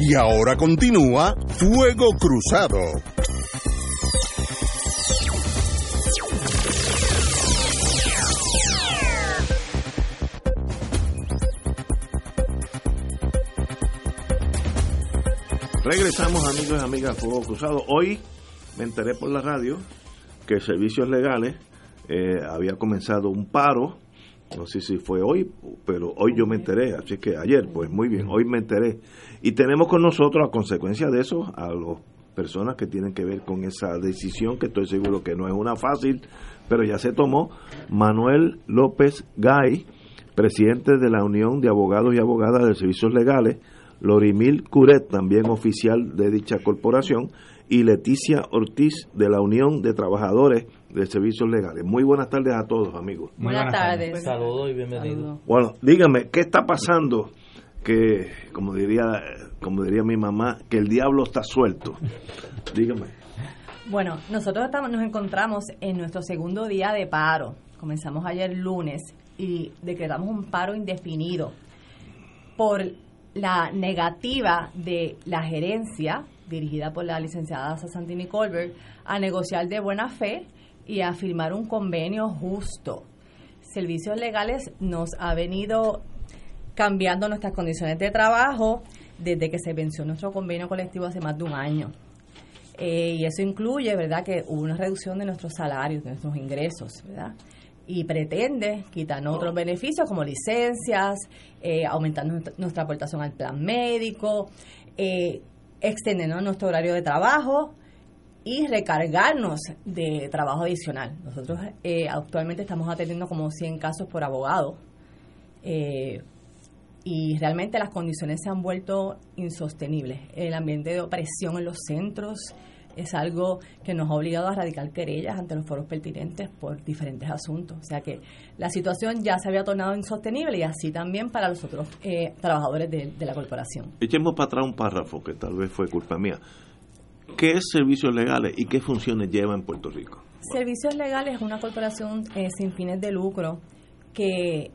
Y ahora continúa Fuego Cruzado. Regresamos amigos y amigas Fuego Cruzado. Hoy me enteré por la radio que Servicios Legales eh, había comenzado un paro no sé si fue hoy, pero hoy yo me enteré, así que ayer, pues muy bien, hoy me enteré. Y tenemos con nosotros, a consecuencia de eso, a las personas que tienen que ver con esa decisión, que estoy seguro que no es una fácil, pero ya se tomó, Manuel López Gay, presidente de la Unión de Abogados y Abogadas de Servicios Legales, Lorimil Curet, también oficial de dicha corporación, y Leticia Ortiz de la Unión de Trabajadores de Servicios Legales. Muy buenas tardes a todos, amigos. Buenas, tardes. Saludos y bienvenidos. Bueno, dígame, ¿qué está pasando? Que, como diría, como diría mi mamá, que el diablo está suelto. Dígame. Bueno, nosotros estamos, nos encontramos en nuestro segundo día de paro. Comenzamos ayer lunes y decretamos un paro indefinido por la negativa de la gerencia dirigida por la licenciada Santini Colbert, a negociar de buena fe y a firmar un convenio justo. Servicios Legales nos ha venido cambiando nuestras condiciones de trabajo desde que se venció nuestro convenio colectivo hace más de un año. Eh, y eso incluye, ¿verdad?, que hubo una reducción de nuestros salarios, de nuestros ingresos, ¿verdad? Y pretende quitar otros beneficios como licencias, eh, aumentar nuestra, aportación al plan médico, eh, extendernos nuestro horario de trabajo y recargarnos de trabajo adicional. Nosotros eh, actualmente estamos atendiendo como 100 casos por abogado y realmente las condiciones se han vuelto insostenibles. El ambiente de opresión en los centros es algo que nos ha obligado a radicar querellas ante los foros pertinentes por diferentes asuntos. O sea que la situación ya se había tornado insostenible y así también para los otros eh, trabajadores de, la corporación. Echemos para atrás un párrafo que tal vez fue culpa mía. ¿Qué es servicios legales y qué funciones lleva en Puerto Rico? Servicios Legales es una corporación eh, sin fines de lucro que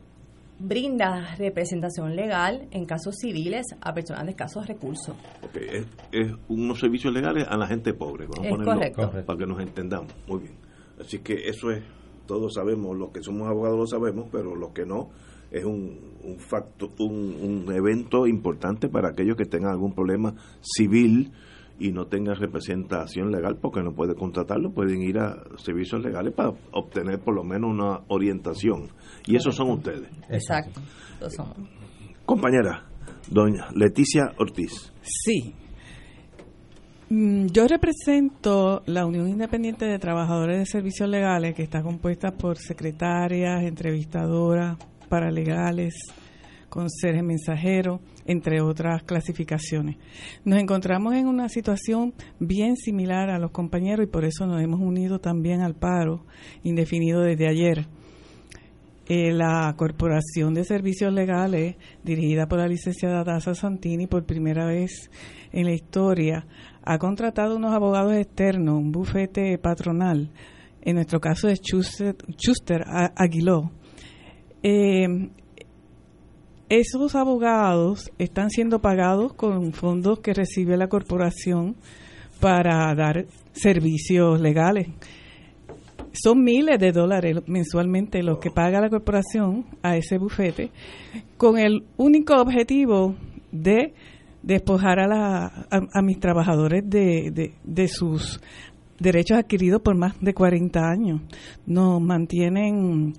brinda representación legal en casos civiles a personas de escasos recursos. Okay. Es, unos servicios legales a la gente pobre, vamos a ponerlo para que nos entendamos. Muy bien. Así que eso es, todos sabemos, los que somos abogados lo sabemos, pero los que no, es un, un, facto, un, un evento importante para aquellos que tengan algún problema civil y no tengan representación legal porque no puede contratarlo, pueden ir a servicios legales para obtener por lo menos una orientación. Y esos son ustedes. Exacto, Compañera, doña Leticia Ortiz. Sí. Mm, yo represento la Unión Independiente de Trabajadores de Servicios Legales, que está compuesta por secretarias, entrevistadoras, paralegales, conserje mensajero, entre otras clasificaciones. Nos encontramos en una situación bien similar a los compañeros y por eso nos hemos unido también al paro indefinido desde ayer. Eh, la Corporación de Servicios Legales, dirigida por la licenciada Daza Santini, por primera vez en la historia, ha contratado unos abogados externos, un bufete patronal, en nuestro caso es Schuster, Aguiló. Eh, esos abogados están siendo pagados con fondos que recibe la corporación para dar servicios legales son miles de dólares mensualmente los que paga la corporación a ese bufete con el único objetivo de despojar a, la, a, mis trabajadores de, sus derechos adquiridos por más de 40 años. Nos mantienen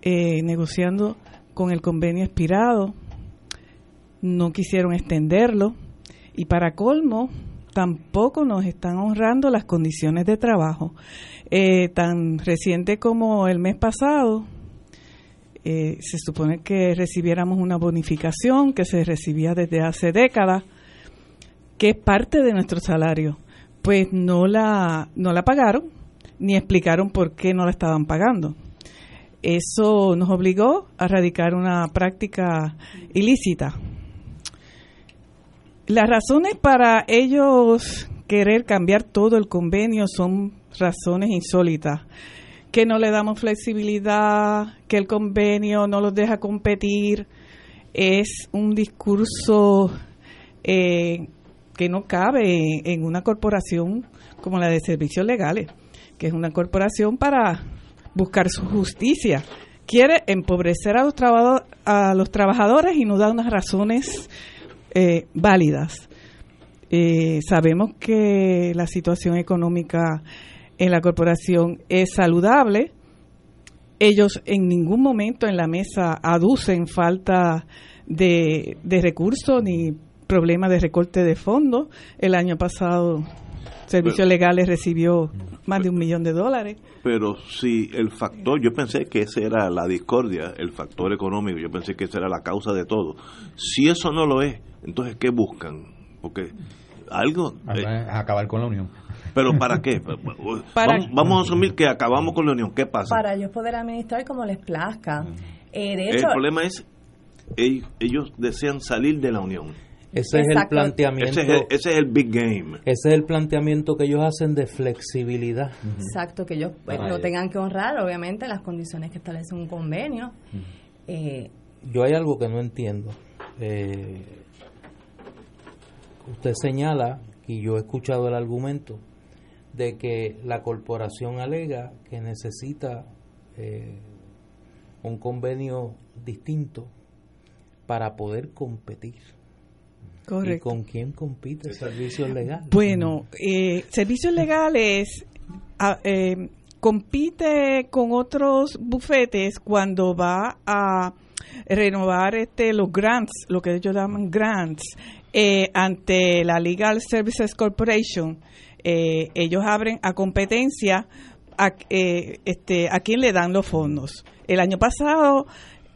eh, negociando con el convenio expirado, no quisieron extenderlo y para colmo tampoco nos están honrando las condiciones de trabajo. Eh, tan reciente como el mes pasado, eh, se supone que recibiéramos una bonificación que se recibía desde hace décadas, que es parte de nuestro salario. Pues no la, no la pagaron, ni explicaron por qué no la estaban pagando. Eso nos obligó a radicar una práctica ilícita. Las razones para ellos querer cambiar todo el convenio son razones insólitas. Que no le damos flexibilidad, que el convenio no los deja competir. Es un discurso eh, que no cabe en una corporación como la de servicios legales, que es una corporación para buscar su justicia. Quiere empobrecer a los, a los trabajadores y no da unas razones eh, válidas. Eh, sabemos que la situación económica en la corporación es saludable. Ellos en ningún momento en la mesa aducen falta de, recursos ni problema de recorte de fondos. El año pasado Servicios Legales recibió más de un millón de dólares. Pero si el factor, yo pensé que ese era la discordia, el factor económico, yo pensé que esa era la causa de todo. Si eso no lo es, entonces ¿qué buscan? Porque algo... Eh, acabar con la unión. ¿Pero para qué? vamos, a asumir que acabamos con la unión. ¿Qué pasa? Para ellos poder administrar como les plazca. Eh, el problema es, ellos, desean salir de la unión. Ese es el planteamiento. Ese es el, big game. Ese es el planteamiento que ellos hacen de flexibilidad. Exacto, que ellos pues, no tengan que honrar, obviamente, las condiciones que establece un convenio. Eh, Yo hay algo que no entiendo. Eh, usted señala y yo he escuchado el argumento de que la corporación alega que necesita eh, un convenio distinto para poder competir. ¿Y con quién compite servicios legales? Bueno, eh, servicios legales eh, compite con otros bufetes cuando va a renovar este los grants, lo que ellos llaman grants, eh, ante la Legal Services Corporation. Eh, ellos abren a competencia a, eh, este, a quién le dan los fondos. El año pasado,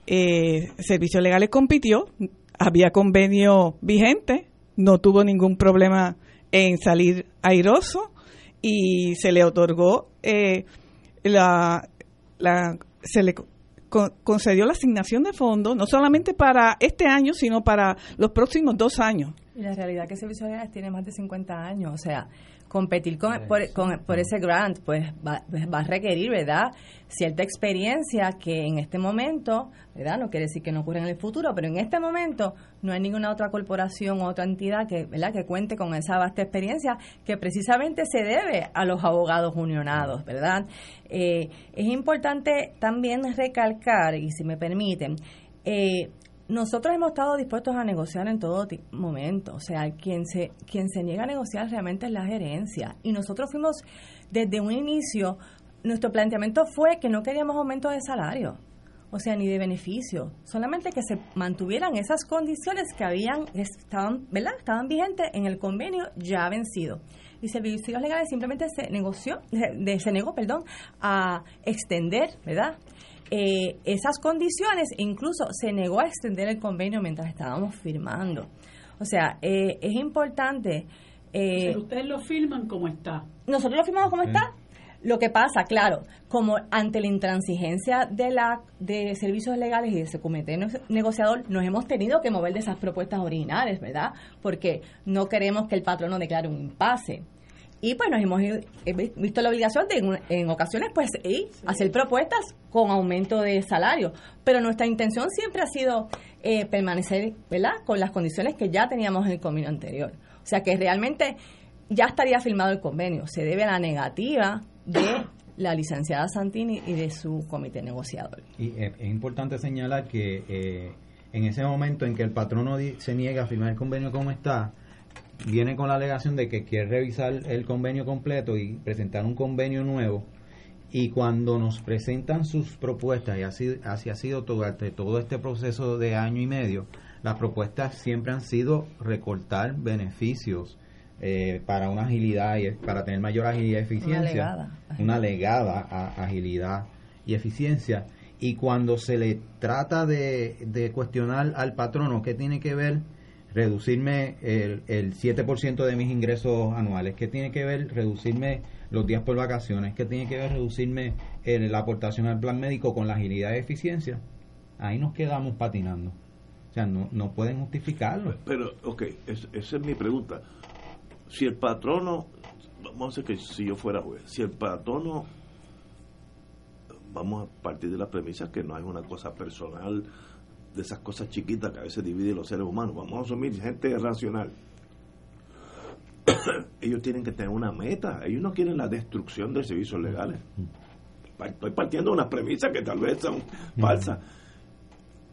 Servicios Legales compitió, había convenio vigente, no tuvo ningún problema en salir airoso y se le otorgó la, la se le concedió la asignación de fondos, no solamente para este año, sino para los próximos dos años. Y la realidad es que Servicios Legales tiene más de 50 años, o sea, competir con, por, ese grant pues va, pues, va, a requerir, ¿verdad? Cierta experiencia que en este momento, ¿verdad? No quiere decir que no ocurra en el futuro, pero en este momento no hay ninguna otra corporación o otra entidad que, ¿verdad? que cuente con esa vasta experiencia que precisamente se debe a los abogados unionados, ¿verdad? Eh, es importante también recalcar, y si me permiten, eh, nosotros hemos estado dispuestos a negociar en todo momento. O sea, quien se, quien se niega a negociar realmente es la gerencia. Y nosotros fuimos desde un inicio, nuestro planteamiento fue que no queríamos aumento de salario, o sea, ni de beneficio, solamente que se mantuvieran esas condiciones que habían, estaban, ¿verdad? Estaban vigentes en el convenio ya vencido. Y Servicios Legales simplemente se negoció, se negó, perdón, a extender, ¿verdad? Eh, esas condiciones, incluso se negó a extender el convenio mientras estábamos firmando. O sea, eh, es importante... Eh, ustedes lo firman como está. Nosotros lo firmamos como está. Lo que pasa, claro, como ante la intransigencia de la de servicios legales y de ese comité negociador, nos hemos tenido que mover de esas propuestas originales, ¿verdad? Porque no queremos que el patrono declare un impasse. Y pues nos hemos visto la obligación de en, ocasiones pues hacer propuestas con aumento de salario. Pero nuestra intención siempre ha sido eh, permanecer ¿verdad? con las condiciones que ya teníamos en el convenio anterior. O sea que realmente ya estaría firmado el convenio. Se debe a la negativa de la licenciada Santini y de su comité negociador. Y es importante señalar que eh, en ese momento en que el patrono se niega a firmar el convenio como está, viene con la alegación de que quiere revisar el convenio completo y presentar un convenio nuevo. Y cuando nos presentan sus propuestas, y así, así ha sido todo, todo este proceso de año y medio, las propuestas siempre han sido recortar beneficios eh, para una agilidad y para tener mayor agilidad y eficiencia. Una legada, agilidad y eficiencia. Y cuando se le trata de, de cuestionar al patrono qué tiene que ver reducirme el, el 7% de mis ingresos anuales, ¿qué tiene que ver reducirme los días por vacaciones, ¿qué tiene que ver reducirme la aportación al plan médico con la agilidad y eficiencia? Ahí nos quedamos patinando. O sea, no, no pueden justificarlo. Pero, ok, esa es mi pregunta. Si el patrono, vamos a decir que si yo fuera juez, si el patrono, vamos a partir de la premisa que no es una cosa personal, de esas cosas chiquitas que a veces dividen los seres humanos. Vamos a asumir gente racional. ellos tienen que tener una meta. Ellos no quieren la destrucción de servicios legales. Estoy partiendo de unas premisas que tal vez son falsas.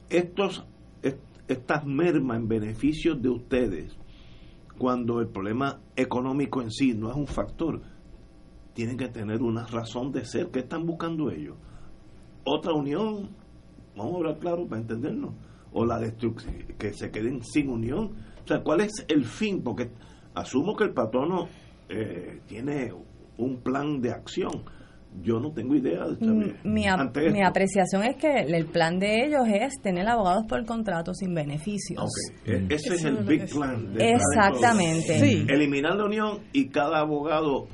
Estos, estas mermas en beneficio de ustedes, cuando el problema económico en sí no es un factor, tienen que tener una razón de ser. ¿Qué están buscando ellos? Otra unión Vamos a hablar claro para entendernos. O la destrucción, que se queden sin unión. O sea, ¿cuál es el fin? Porque asumo que el patrono eh, tiene un plan de acción. Yo no tengo idea. De mi, mi, apreciación es que el plan de ellos es tener abogados por contrato sin beneficios. E-, ese es el big plan. Exactamente. Eliminar la unión y cada abogado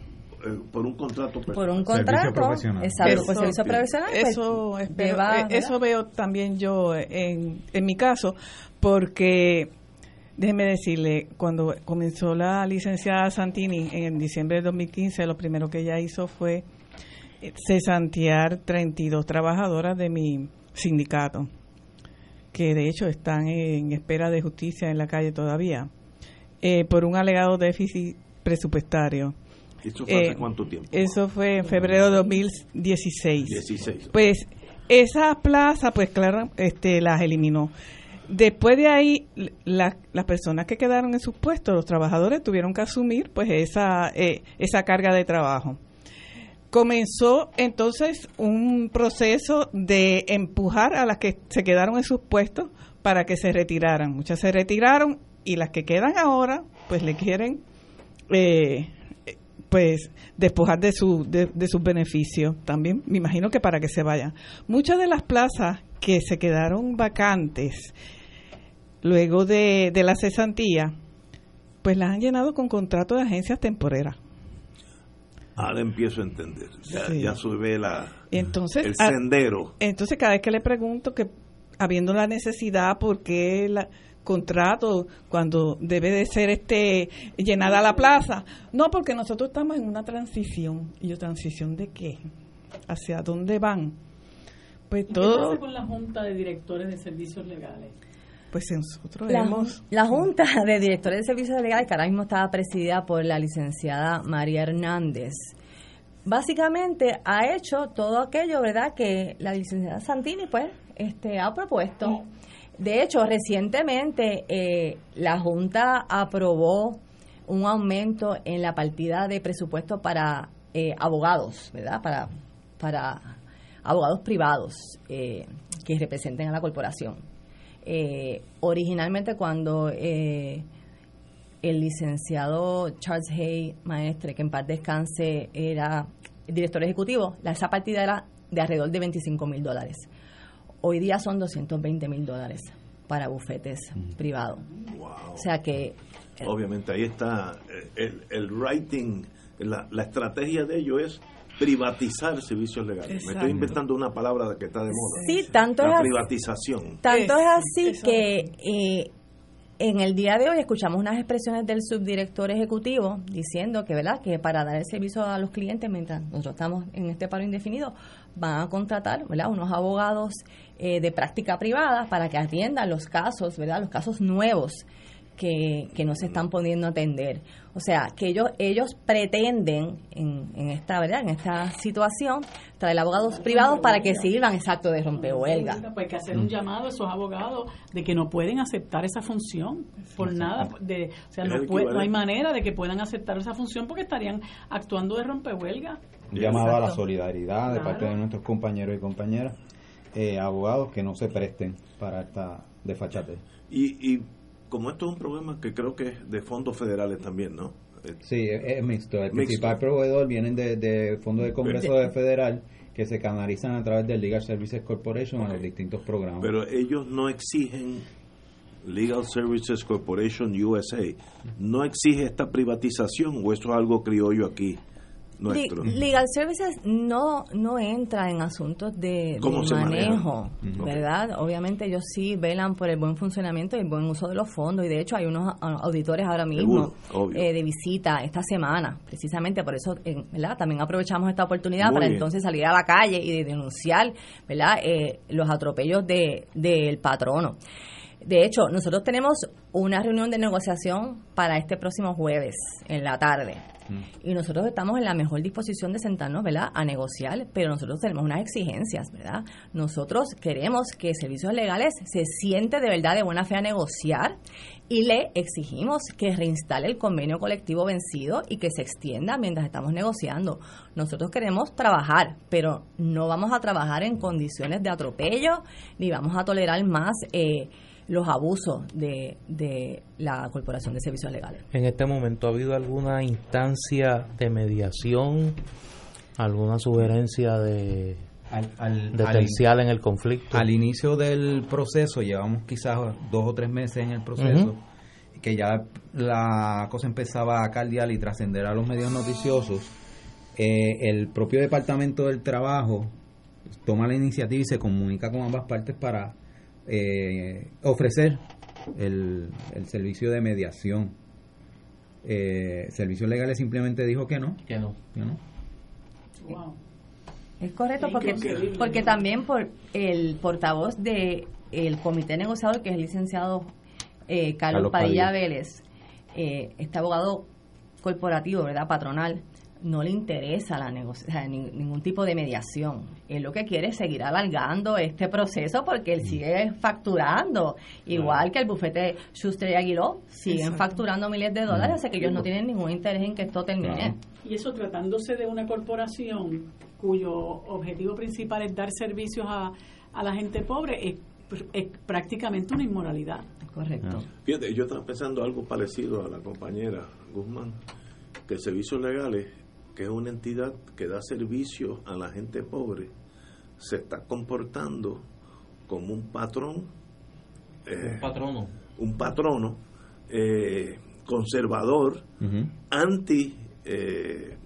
eh, por un contrato por un contrato profesional. exacto eso, servicio profesional pues, eso, eh, eso veo también yo en, en mi caso porque déjeme decirle cuando comenzó la licenciada Santini en diciembre de 2015 lo primero que ella hizo fue eh, cesantear 32 trabajadoras de mi sindicato que de hecho están en espera de justicia en la calle todavía por un alegado déficit presupuestario. ¿Eso fue hace Eh, cuánto tiempo? Eso fue en febrero de 2016. 16. Pues esa plaza, pues claro, este, las eliminó. Después de ahí, la- las personas que quedaron en sus puestos, los trabajadores, tuvieron que asumir pues esa, eh, esa carga de trabajo. Comenzó entonces un proceso de empujar a las que se quedaron en sus puestos para que se retiraran. Muchas se retiraron y las que quedan ahora, pues le quieren eh, pues despojar de su de, de sus beneficios también me imagino que para que se vayan muchas de las plazas que se quedaron vacantes luego de, de la cesantía pues las han llenado con contratos de agencias temporeras Ahora empiezo a entender. Ya, Sí. ya sube la, entonces el a- sendero. entonces cada vez que le pregunto que habiendo la necesidad por qué la contrato cuando debe de ser este llenada la plaza no porque nosotros estamos en una transición y yo transición de qué hacia dónde van pues ¿Y ¿Qué todo pasa con la Junta de Directores de Servicios Legales? pues nosotros La, hemos la Junta de Directores de Servicios Legales, que ahora mismo estaba presidida por la licenciada María Hernández, básicamente ha hecho todo aquello, ¿verdad?, que la licenciada Santini, pues, este, ha propuesto. De hecho, recientemente eh, la Junta aprobó un aumento en la partida de presupuesto para eh, abogados, ¿verdad?, para, para abogados privados eh, que representen a la corporación. Eh, originalmente cuando eh, el licenciado Charles Hay, maestre, que en paz descanse, era director ejecutivo, esa partida era de alrededor de 25 mil dólares. Hoy día son 220 mil dólares para bufetes privados. O sea que Obviamente ahí está eh, el, el writing, la, la estrategia de ellos es privatizar servicios legales. Me estoy inventando una palabra que está de moda. sí, tanto es La así- privatización. Tanto es Es- así que eh, en el día de hoy escuchamos unas expresiones del subdirector ejecutivo diciendo que, ¿verdad?, que para dar el servicio a los clientes mientras nosotros estamos en este paro indefinido, van a contratar, ¿verdad?, unos abogados eh, de práctica privada para que atiendan los casos, ¿verdad?, los casos nuevos que, que no se están pudiendo atender. O sea, que ellos ellos pretenden en, en esta, ¿verdad?, en esta situación traer abogados privados para que sirvan exacto de rompehuelga. Pues hay que hacer un llamado a esos abogados de que no pueden aceptar esa función por nada. De, o sea, no, puede- no hay manera de que puedan aceptar esa función porque estarían actuando de rompehuelga. Un llamado a la solidaridad de Claro. parte de nuestros compañeros y compañeras, eh, abogados que no se presten para esta desfachate. Y, y como esto es un problema que creo que es de fondos federales también, ¿no? Eh, Sí, es, mixto. El Mixto. principal proveedor vienen de, de fondos del Congreso Pero- de Federal que se canalizan a través del Legal Services Corporation a los distintos programas. Pero ellos no exigen, Legal Services Corporation USA, no exige esta privatización o eso es algo criollo aquí nuestro. Legal Services no no entra en asuntos de, ¿Cómo de manejo. ¿verdad? Obviamente ellos sí velan por el buen funcionamiento y el buen uso de los fondos y de hecho hay unos auditores ahora mismo Seguro, eh, de visita esta semana, precisamente por eso, eh, ¿verdad? También aprovechamos esta oportunidad Muy para bien. entonces salir a la calle y de denunciar, ¿verdad? Eh, los atropellos de del patrono. De hecho, nosotros tenemos una reunión de negociación para este próximo jueves en la tarde. Y nosotros estamos en la mejor disposición de sentarnos, ¿verdad?, a negociar, pero nosotros tenemos unas exigencias, ¿verdad? Nosotros queremos que Servicios Legales se siente de verdad de buena fe a negociar y le exigimos que reinstale el convenio colectivo vencido y que se extienda mientras estamos negociando. Nosotros queremos trabajar, pero no vamos a trabajar en condiciones de atropello ni vamos a tolerar más eh, los abusos de, de la Corporación de Servicios Legales. En este momento, ¿ha habido alguna instancia de mediación, alguna sugerencia de, al, al- de al- tercial en el conflicto? al inicio del proceso, llevamos quizás dos o tres meses en el proceso, Ujú. que ya la cosa empezaba a caldear y trascender a los medios noticiosos, eh, el propio Departamento del Trabajo toma la iniciativa y se comunica con ambas partes para eh, ofrecer el, el servicio de mediación. Eh, Servicios Legales simplemente dijo que no, Que no. que no. Wow. Es correcto, porque, porque también por el portavoz de el comité negociador, que es el licenciado eh, Carlos, Carlos Padilla, Padilla. Vélez, eh, este abogado corporativo, ¿verdad? Patronal, no le interesa la ningún tipo de mediación. Él lo que quiere es seguir alargando este proceso porque él mm. sigue facturando, igual que el bufete Schuster y Aguiló, siguen facturando miles de dólares, mm. así que ellos no tienen ningún interés en que esto termine. Y eso tratándose de una corporación cuyo objetivo principal es dar servicios a, a la gente pobre, es, es prácticamente una inmoralidad. Correcto. Fíjate, yo estaba pensando algo parecido a la compañera Guzmán, que servicios legales que es una entidad que da servicio a la gente pobre, se está comportando como un patrón. Eh, un patrono. Un patrono eh, conservador, anti. Eh,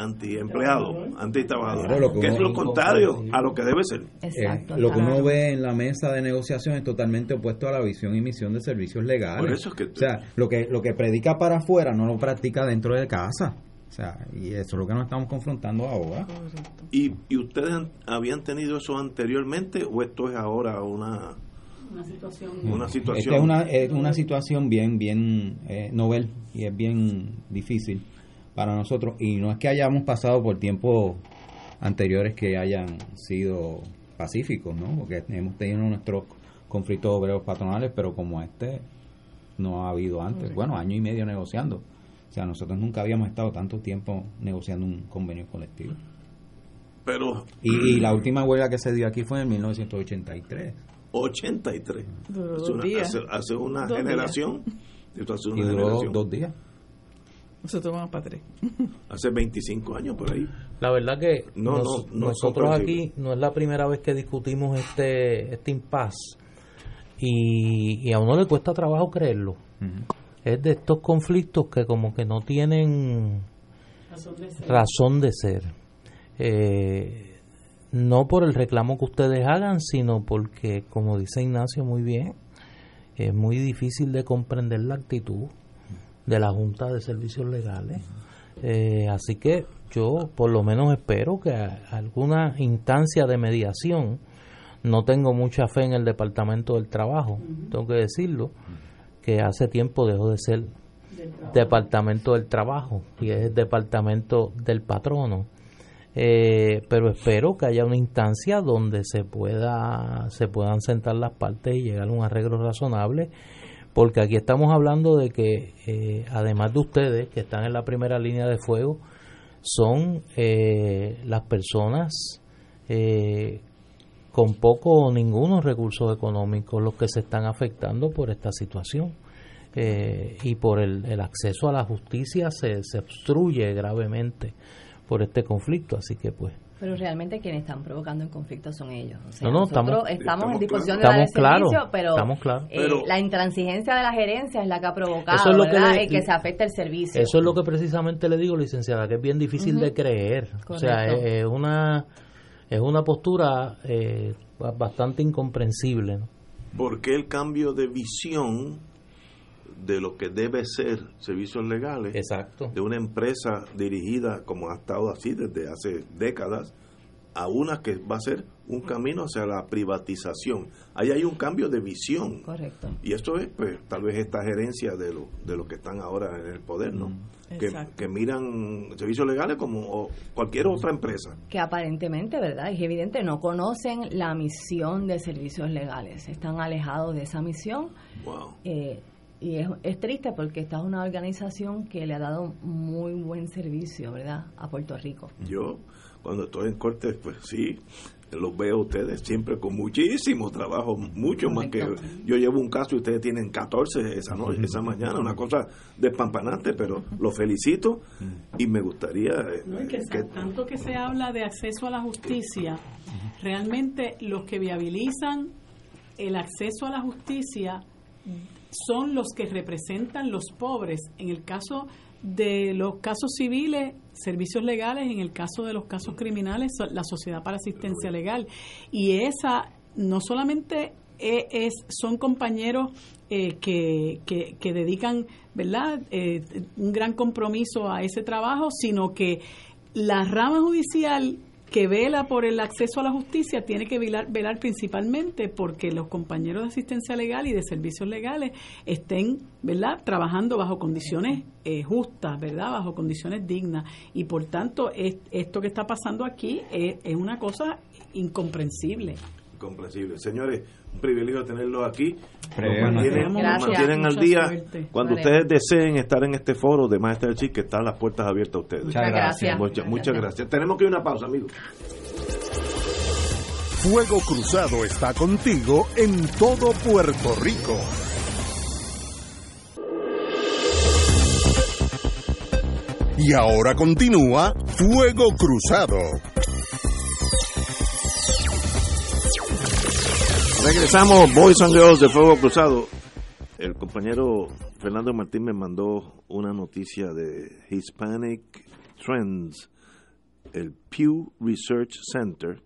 anti empleado, anti trabajador, que, es lo contrario a lo que debe ser. Exacto, lo que uno ve en la mesa de negociación es totalmente opuesto a la visión y misión de servicios legales. Por eso es que o sea, lo que lo que predica para afuera no lo practica dentro de casa. O sea, y eso es lo que nos estamos confrontando ahora. ¿Y, y ustedes habían tenido eso anteriormente o esto es ahora una, una situación? Una situación. Es, una, es una situación bien, bien eh, novel y es bien difícil para nosotros. Y no es que hayamos pasado por tiempos anteriores que hayan sido pacíficos, ¿no? Porque hemos tenido nuestros conflictos obreros patronales, pero como este no ha habido antes. Bueno, año y medio negociando. O sea, nosotros nunca habíamos estado tanto tiempo negociando un convenio colectivo. Pero y, la última huelga que se dio aquí fue en 1983. 83. hace, hace, una generación. y duró dos días. Nosotros vamos para tres. Hace 25 años por ahí. La verdad que nosotros aquí no es la primera vez que discutimos este este impasse y, a uno le cuesta trabajo creerlo es de estos conflictos que como que no tienen razón de ser. Eh, no por el reclamo que ustedes hagan, sino porque, como dice Ignacio muy bien, es muy difícil de comprender la actitud de la Junta de Servicios Legales. Eh, así que yo por lo menos espero que alguna instancia de mediación, no tengo mucha fe en el Departamento del Trabajo, tengo que decirlo, que hace tiempo dejó de ser departamento del trabajo y es el departamento del patrono. Eh, pero espero que haya una instancia donde se pueda se puedan sentar las partes y llegar a un arreglo razonable porque aquí estamos hablando de que eh, además de ustedes que están en la primera línea de fuego son eh, las personas con poco o ningunos recursos económicos los que se están afectando por esta situación. Eh, y por el, acceso a la justicia se, se obstruye gravemente por este conflicto. Así que pues pero realmente quienes están provocando el conflicto son ellos. no, no, nosotros estamos, en disposición de dar el servicio, pero, eh, la intransigencia de la gerencia es la que ha provocado lo que, que se afecte el servicio. Eso es lo que precisamente le digo, licenciada, que es bien difícil de creer. O sea, es, una es una postura eh, bastante incomprensible. ¿no? ¿Por qué el cambio de visión de lo que debe ser servicios legales Exacto. de una empresa dirigida como ha estado así desde hace décadas a una que va a ser un camino hacia la privatización. Ahí hay un cambio de visión. Correcto. Y esto es, pues, tal vez esta gerencia de lo, de lo que están ahora en el poder, ¿no? Mm. Que, que, miran servicios legales como cualquier otra empresa. Que aparentemente, ¿verdad? Es evidente, no conocen la misión de servicios legales. Están alejados de esa misión. Wow. Eh, y es, es, triste porque esta es una organización que le ha dado muy buen servicio, ¿verdad?, a Puerto Rico. Yo, cuando estoy en corte, pues sí, los veo a ustedes siempre con muchísimo trabajo, mucho más que yo llevo un caso y ustedes tienen 14 esa noche, esa mañana, una cosa despampanante, pero los felicito y me gustaría no, que, que, tanto que se habla de acceso a la justicia, realmente los que viabilizan el acceso a la justicia son los que representan los pobres. En el caso de los casos civiles, servicios legales, en el caso de los casos criminales, la Sociedad para Asistencia Legal. Y esa no solamente e, es, son compañeros eh, que, que, dedican verdad eh, un gran compromiso a ese trabajo, sino que la rama judicial que vela por el acceso a la justicia tiene que velar, principalmente porque los compañeros de asistencia legal y de servicios legales estén, ¿verdad?, trabajando bajo condiciones eh, justas, ¿verdad?, bajo condiciones dignas. Y por tanto, esto que está pasando aquí es una cosa incomprensible. Incomprensible. Señores, un privilegio tenerlos aquí. Nos mantienen, al día. Cuando ustedes deseen estar en este foro de Maestra del que están las puertas abiertas a ustedes. Muchas gracias. Muchas, gracias. Tenemos que ir a una pausa, amigos. Fuego Cruzado está contigo en todo Puerto Rico. Y ahora continúa Fuego Cruzado. Regresamos, Boys and Girls de Fuego Cruzado. El compañero Fernando Martín me mandó una noticia de Hispanic Trends, el Pew Research Center,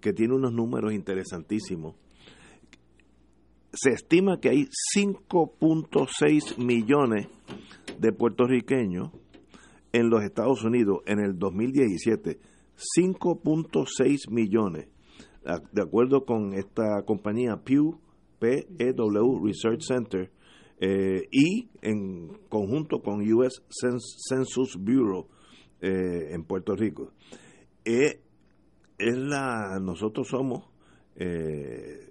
que tiene unos números interesantísimos. Se estima que hay 5.6 millones de puertorriqueños en los Estados Unidos en el 2017. 5.6 millones de acuerdo con esta compañía Pew, PEW Research Center, eh, y en conjunto con US Census Bureau eh, en Puerto Rico. Eh, es la, nosotros somos, el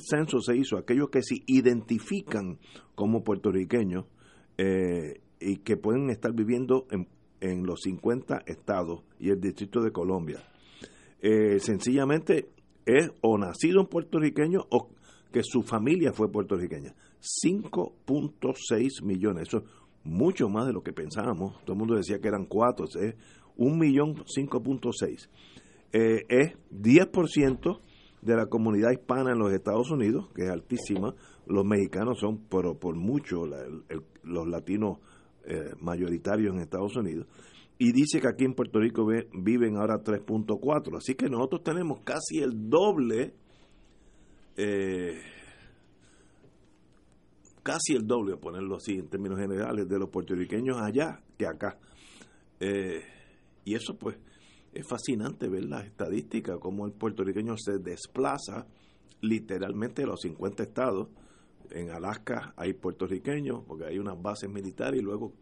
censo se hizo, aquellos que se identifican como puertorriqueños y que pueden estar viviendo en, en los 50 estados y el Distrito de Colombia eh, sencillamente es o nacido en puertorriqueño o que su familia fue puertorriqueña. 5.6 millones, eso es mucho más de lo que pensábamos. Todo el mundo decía que eran 4, es un millón 5.6. Eh, es 10% de la comunidad hispana en los Estados Unidos, que es altísima. Los mexicanos son por, por mucho los latinos eh, mayoritarios en Estados Unidos y dice que aquí en Puerto Rico viven ahora 3.4. Así que nosotros tenemos casi el doble, eh, casi el doble, ponerlo así en términos generales, de los puertorriqueños allá que acá. Eh, y eso pues es fascinante ver las estadísticas, cómo el puertorriqueño se desplaza literalmente de los 50 estados. En Alaska hay puertorriqueños, porque hay unas bases militares y luego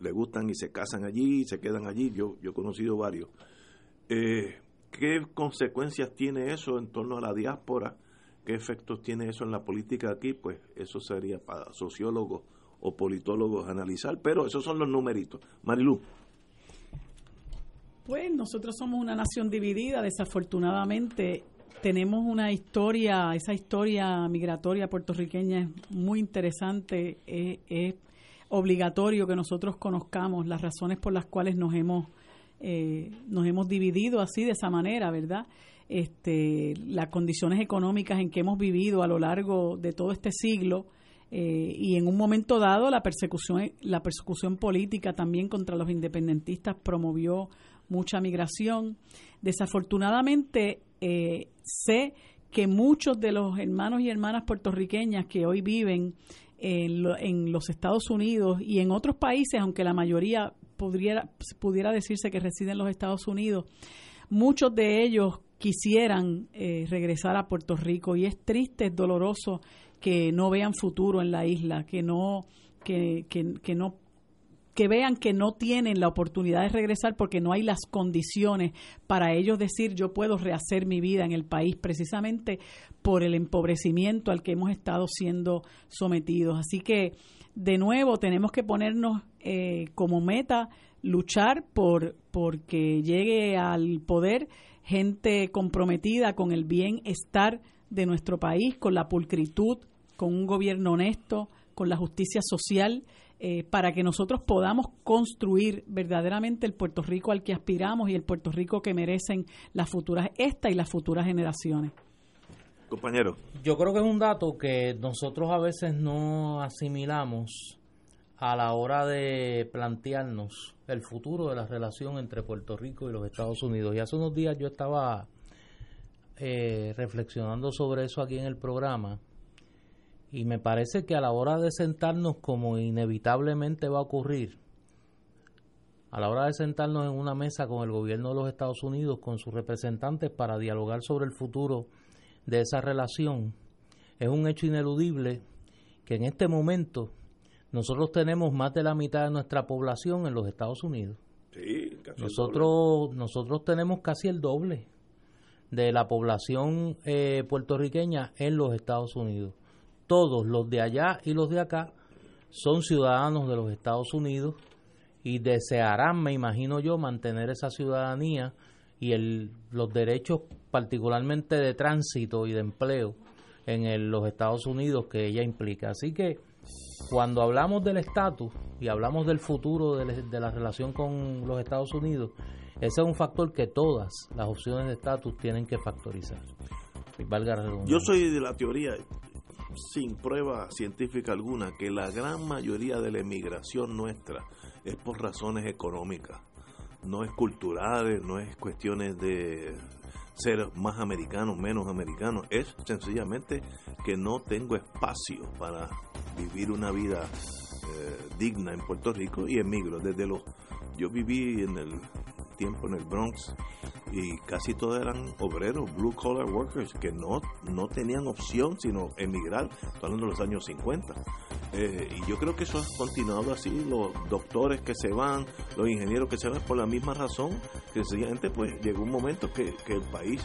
le gustan y se casan allí y se quedan allí. Yo, yo he conocido varios. Eh, ¿Qué consecuencias tiene eso en torno a la diáspora? ¿Qué efectos tiene eso en la política aquí? Pues eso sería para sociólogos o politólogos analizar, pero esos son los numeritos. Marilu. Pues nosotros somos una nación dividida, desafortunadamente tenemos una historia, esa historia migratoria puertorriqueña es muy interesante, es obligatorio que nosotros conozcamos las razones por las cuales nos hemos eh, nos hemos dividido así de esa manera, ¿verdad? Este, las condiciones económicas en que hemos vivido a lo largo de todo este siglo eh, y en un momento dado la persecución la persecución política también contra los independentistas promovió mucha migración. Desafortunadamente eh, sé que muchos de los hermanos y hermanas puertorriqueñas que hoy viven en, los Estados Unidos y en otros países, aunque la mayoría pudiera, pudiera decirse que residen en los Estados Unidos, muchos de ellos quisieran eh, regresar a Puerto Rico. Y es triste, es doloroso que no vean futuro en la isla, que no, que, que, que no que vean que no tienen la oportunidad de regresar porque no hay las condiciones para ellos decir yo puedo rehacer mi vida en el país precisamente por el empobrecimiento al que hemos estado siendo sometidos. Así que de nuevo tenemos que ponernos eh, como meta luchar por porque llegue al poder gente comprometida con el bienestar de nuestro país, con la pulcritud, con un gobierno honesto, con la justicia social eh, para que nosotros podamos construir verdaderamente el Puerto Rico al que aspiramos y el Puerto Rico que merecen las futuras, esta y las futuras generaciones. Compañero. Yo creo que es un dato que nosotros a veces no asimilamos a la hora de plantearnos el futuro de la relación entre Puerto Rico y los Estados Unidos. Y hace unos días yo estaba eh, reflexionando sobre eso aquí en el programa y me parece que a la hora de sentarnos, como inevitablemente va a ocurrir, a la hora de sentarnos en una mesa con el gobierno de los Estados Unidos, con sus representantes, para dialogar sobre el futuro de esa relación, es un hecho ineludible que en este momento nosotros tenemos más de la mitad de nuestra población en los Estados Unidos. Sí, nosotros, nosotros tenemos casi el doble de la población eh, puertorriqueña en los Estados Unidos. Todos los de allá y los de acá son ciudadanos de los Estados Unidos y desearán, me imagino yo, mantener esa ciudadanía y el, los derechos particularmente de tránsito y de empleo en los Estados Unidos que ella implica. Así que cuando hablamos del estatus y hablamos del futuro de, la relación con los Estados Unidos, ese es un factor que todas las opciones de estatus tienen que factorizar. Yo soy de la teoría, sin prueba científica alguna, que la gran mayoría de la emigración nuestra es por razones económicas, no es culturales, no es cuestiones de ser más americanos, menos americanos, es sencillamente que no tengo espacio para vivir una vida eh, digna en Puerto Rico y emigro. Desde los, yo viví en el tiempo en el Bronx y casi todos eran obreros, blue collar workers, que no, no tenían opción sino emigrar, hablando de los años 50. Eh, y yo creo que eso ha continuado así, los doctores que se van, los ingenieros que se van por la misma razón, que sencillamente pues llegó un momento que, que el país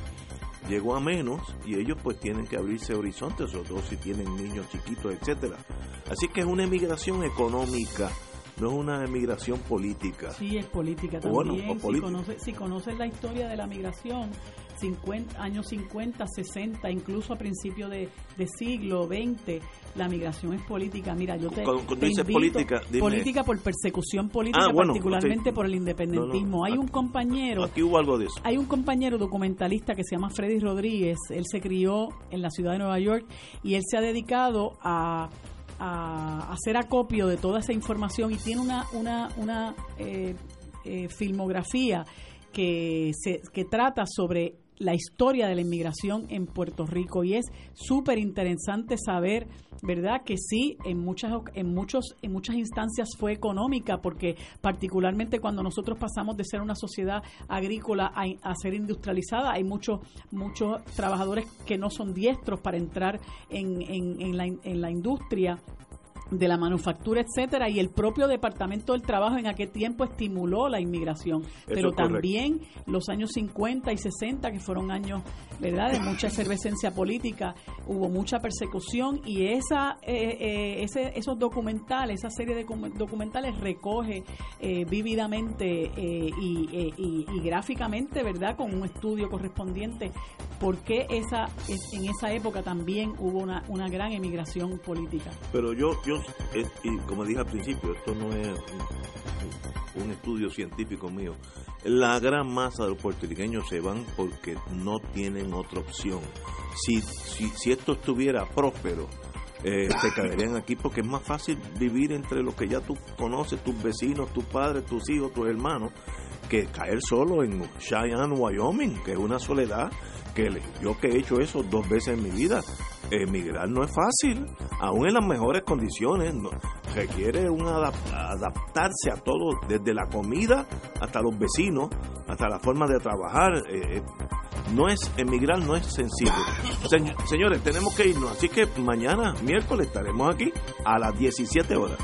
llegó a menos y ellos pues tienen que abrirse horizontes, sobre todo si tienen niños chiquitos, etcétera. Así que es una emigración económica no es una emigración política. Sí, es política también. si, conoces, si conoces la historia de la migración, 50, años 50, 60, incluso a principios de, siglo XX, la migración es política. Mira, yo te, cuando, política, política por persecución política, ah, particularmente por el independentismo. hay un compañero, aquí hubo algo de eso. Hay un compañero documentalista que se llama Freddy Rodríguez. Él se crió en la ciudad de Nueva York y él se ha dedicado a a hacer acopio de toda esa información y tiene una, una, una eh, eh, filmografía que, se, que trata sobre la historia de la inmigración en Puerto Rico y es súper interesante saber, ¿verdad? Que sí, en muchas en muchos en muchas instancias fue económica porque particularmente cuando nosotros pasamos de ser una sociedad agrícola a, ser industrializada, hay muchos muchos trabajadores que no son diestros para entrar en, en, en, la, en la industria de la manufactura, etcétera, y el propio Departamento del Trabajo en aquel tiempo estimuló la inmigración, pero también los años 50 y 60 que fueron años, ¿verdad?, de mucha efervescencia política, hubo mucha persecución y esa eh, eh, ese, esos documentales, esa serie de documentales recoge eh, vívidamente y, y, gráficamente, ¿verdad?, con un estudio correspondiente por qué esa en esa época también hubo una, una gran emigración política. Pero yo yo y como dije al principio, esto no es un, estudio científico mío. La gran masa de los puertorriqueños se van porque no tienen otra opción. Si, si, si esto estuviera próspero, eh, se caerían aquí porque es más fácil vivir entre los que ya tú conoces, tus vecinos, tus padres, tus hijos, tus hermanos, que caer solo en Cheyenne, Wyoming, que es una soledad yo que he hecho eso dos veces en mi vida emigrar no es fácil, aún en las mejores condiciones, requiere un adaptarse a todo, desde la comida hasta los vecinos, hasta la forma de trabajar. Eh, eh, no es emigrar, no es sencillo. señores, tenemos que irnos, así que mañana, miércoles, estaremos aquí a las 17 horas.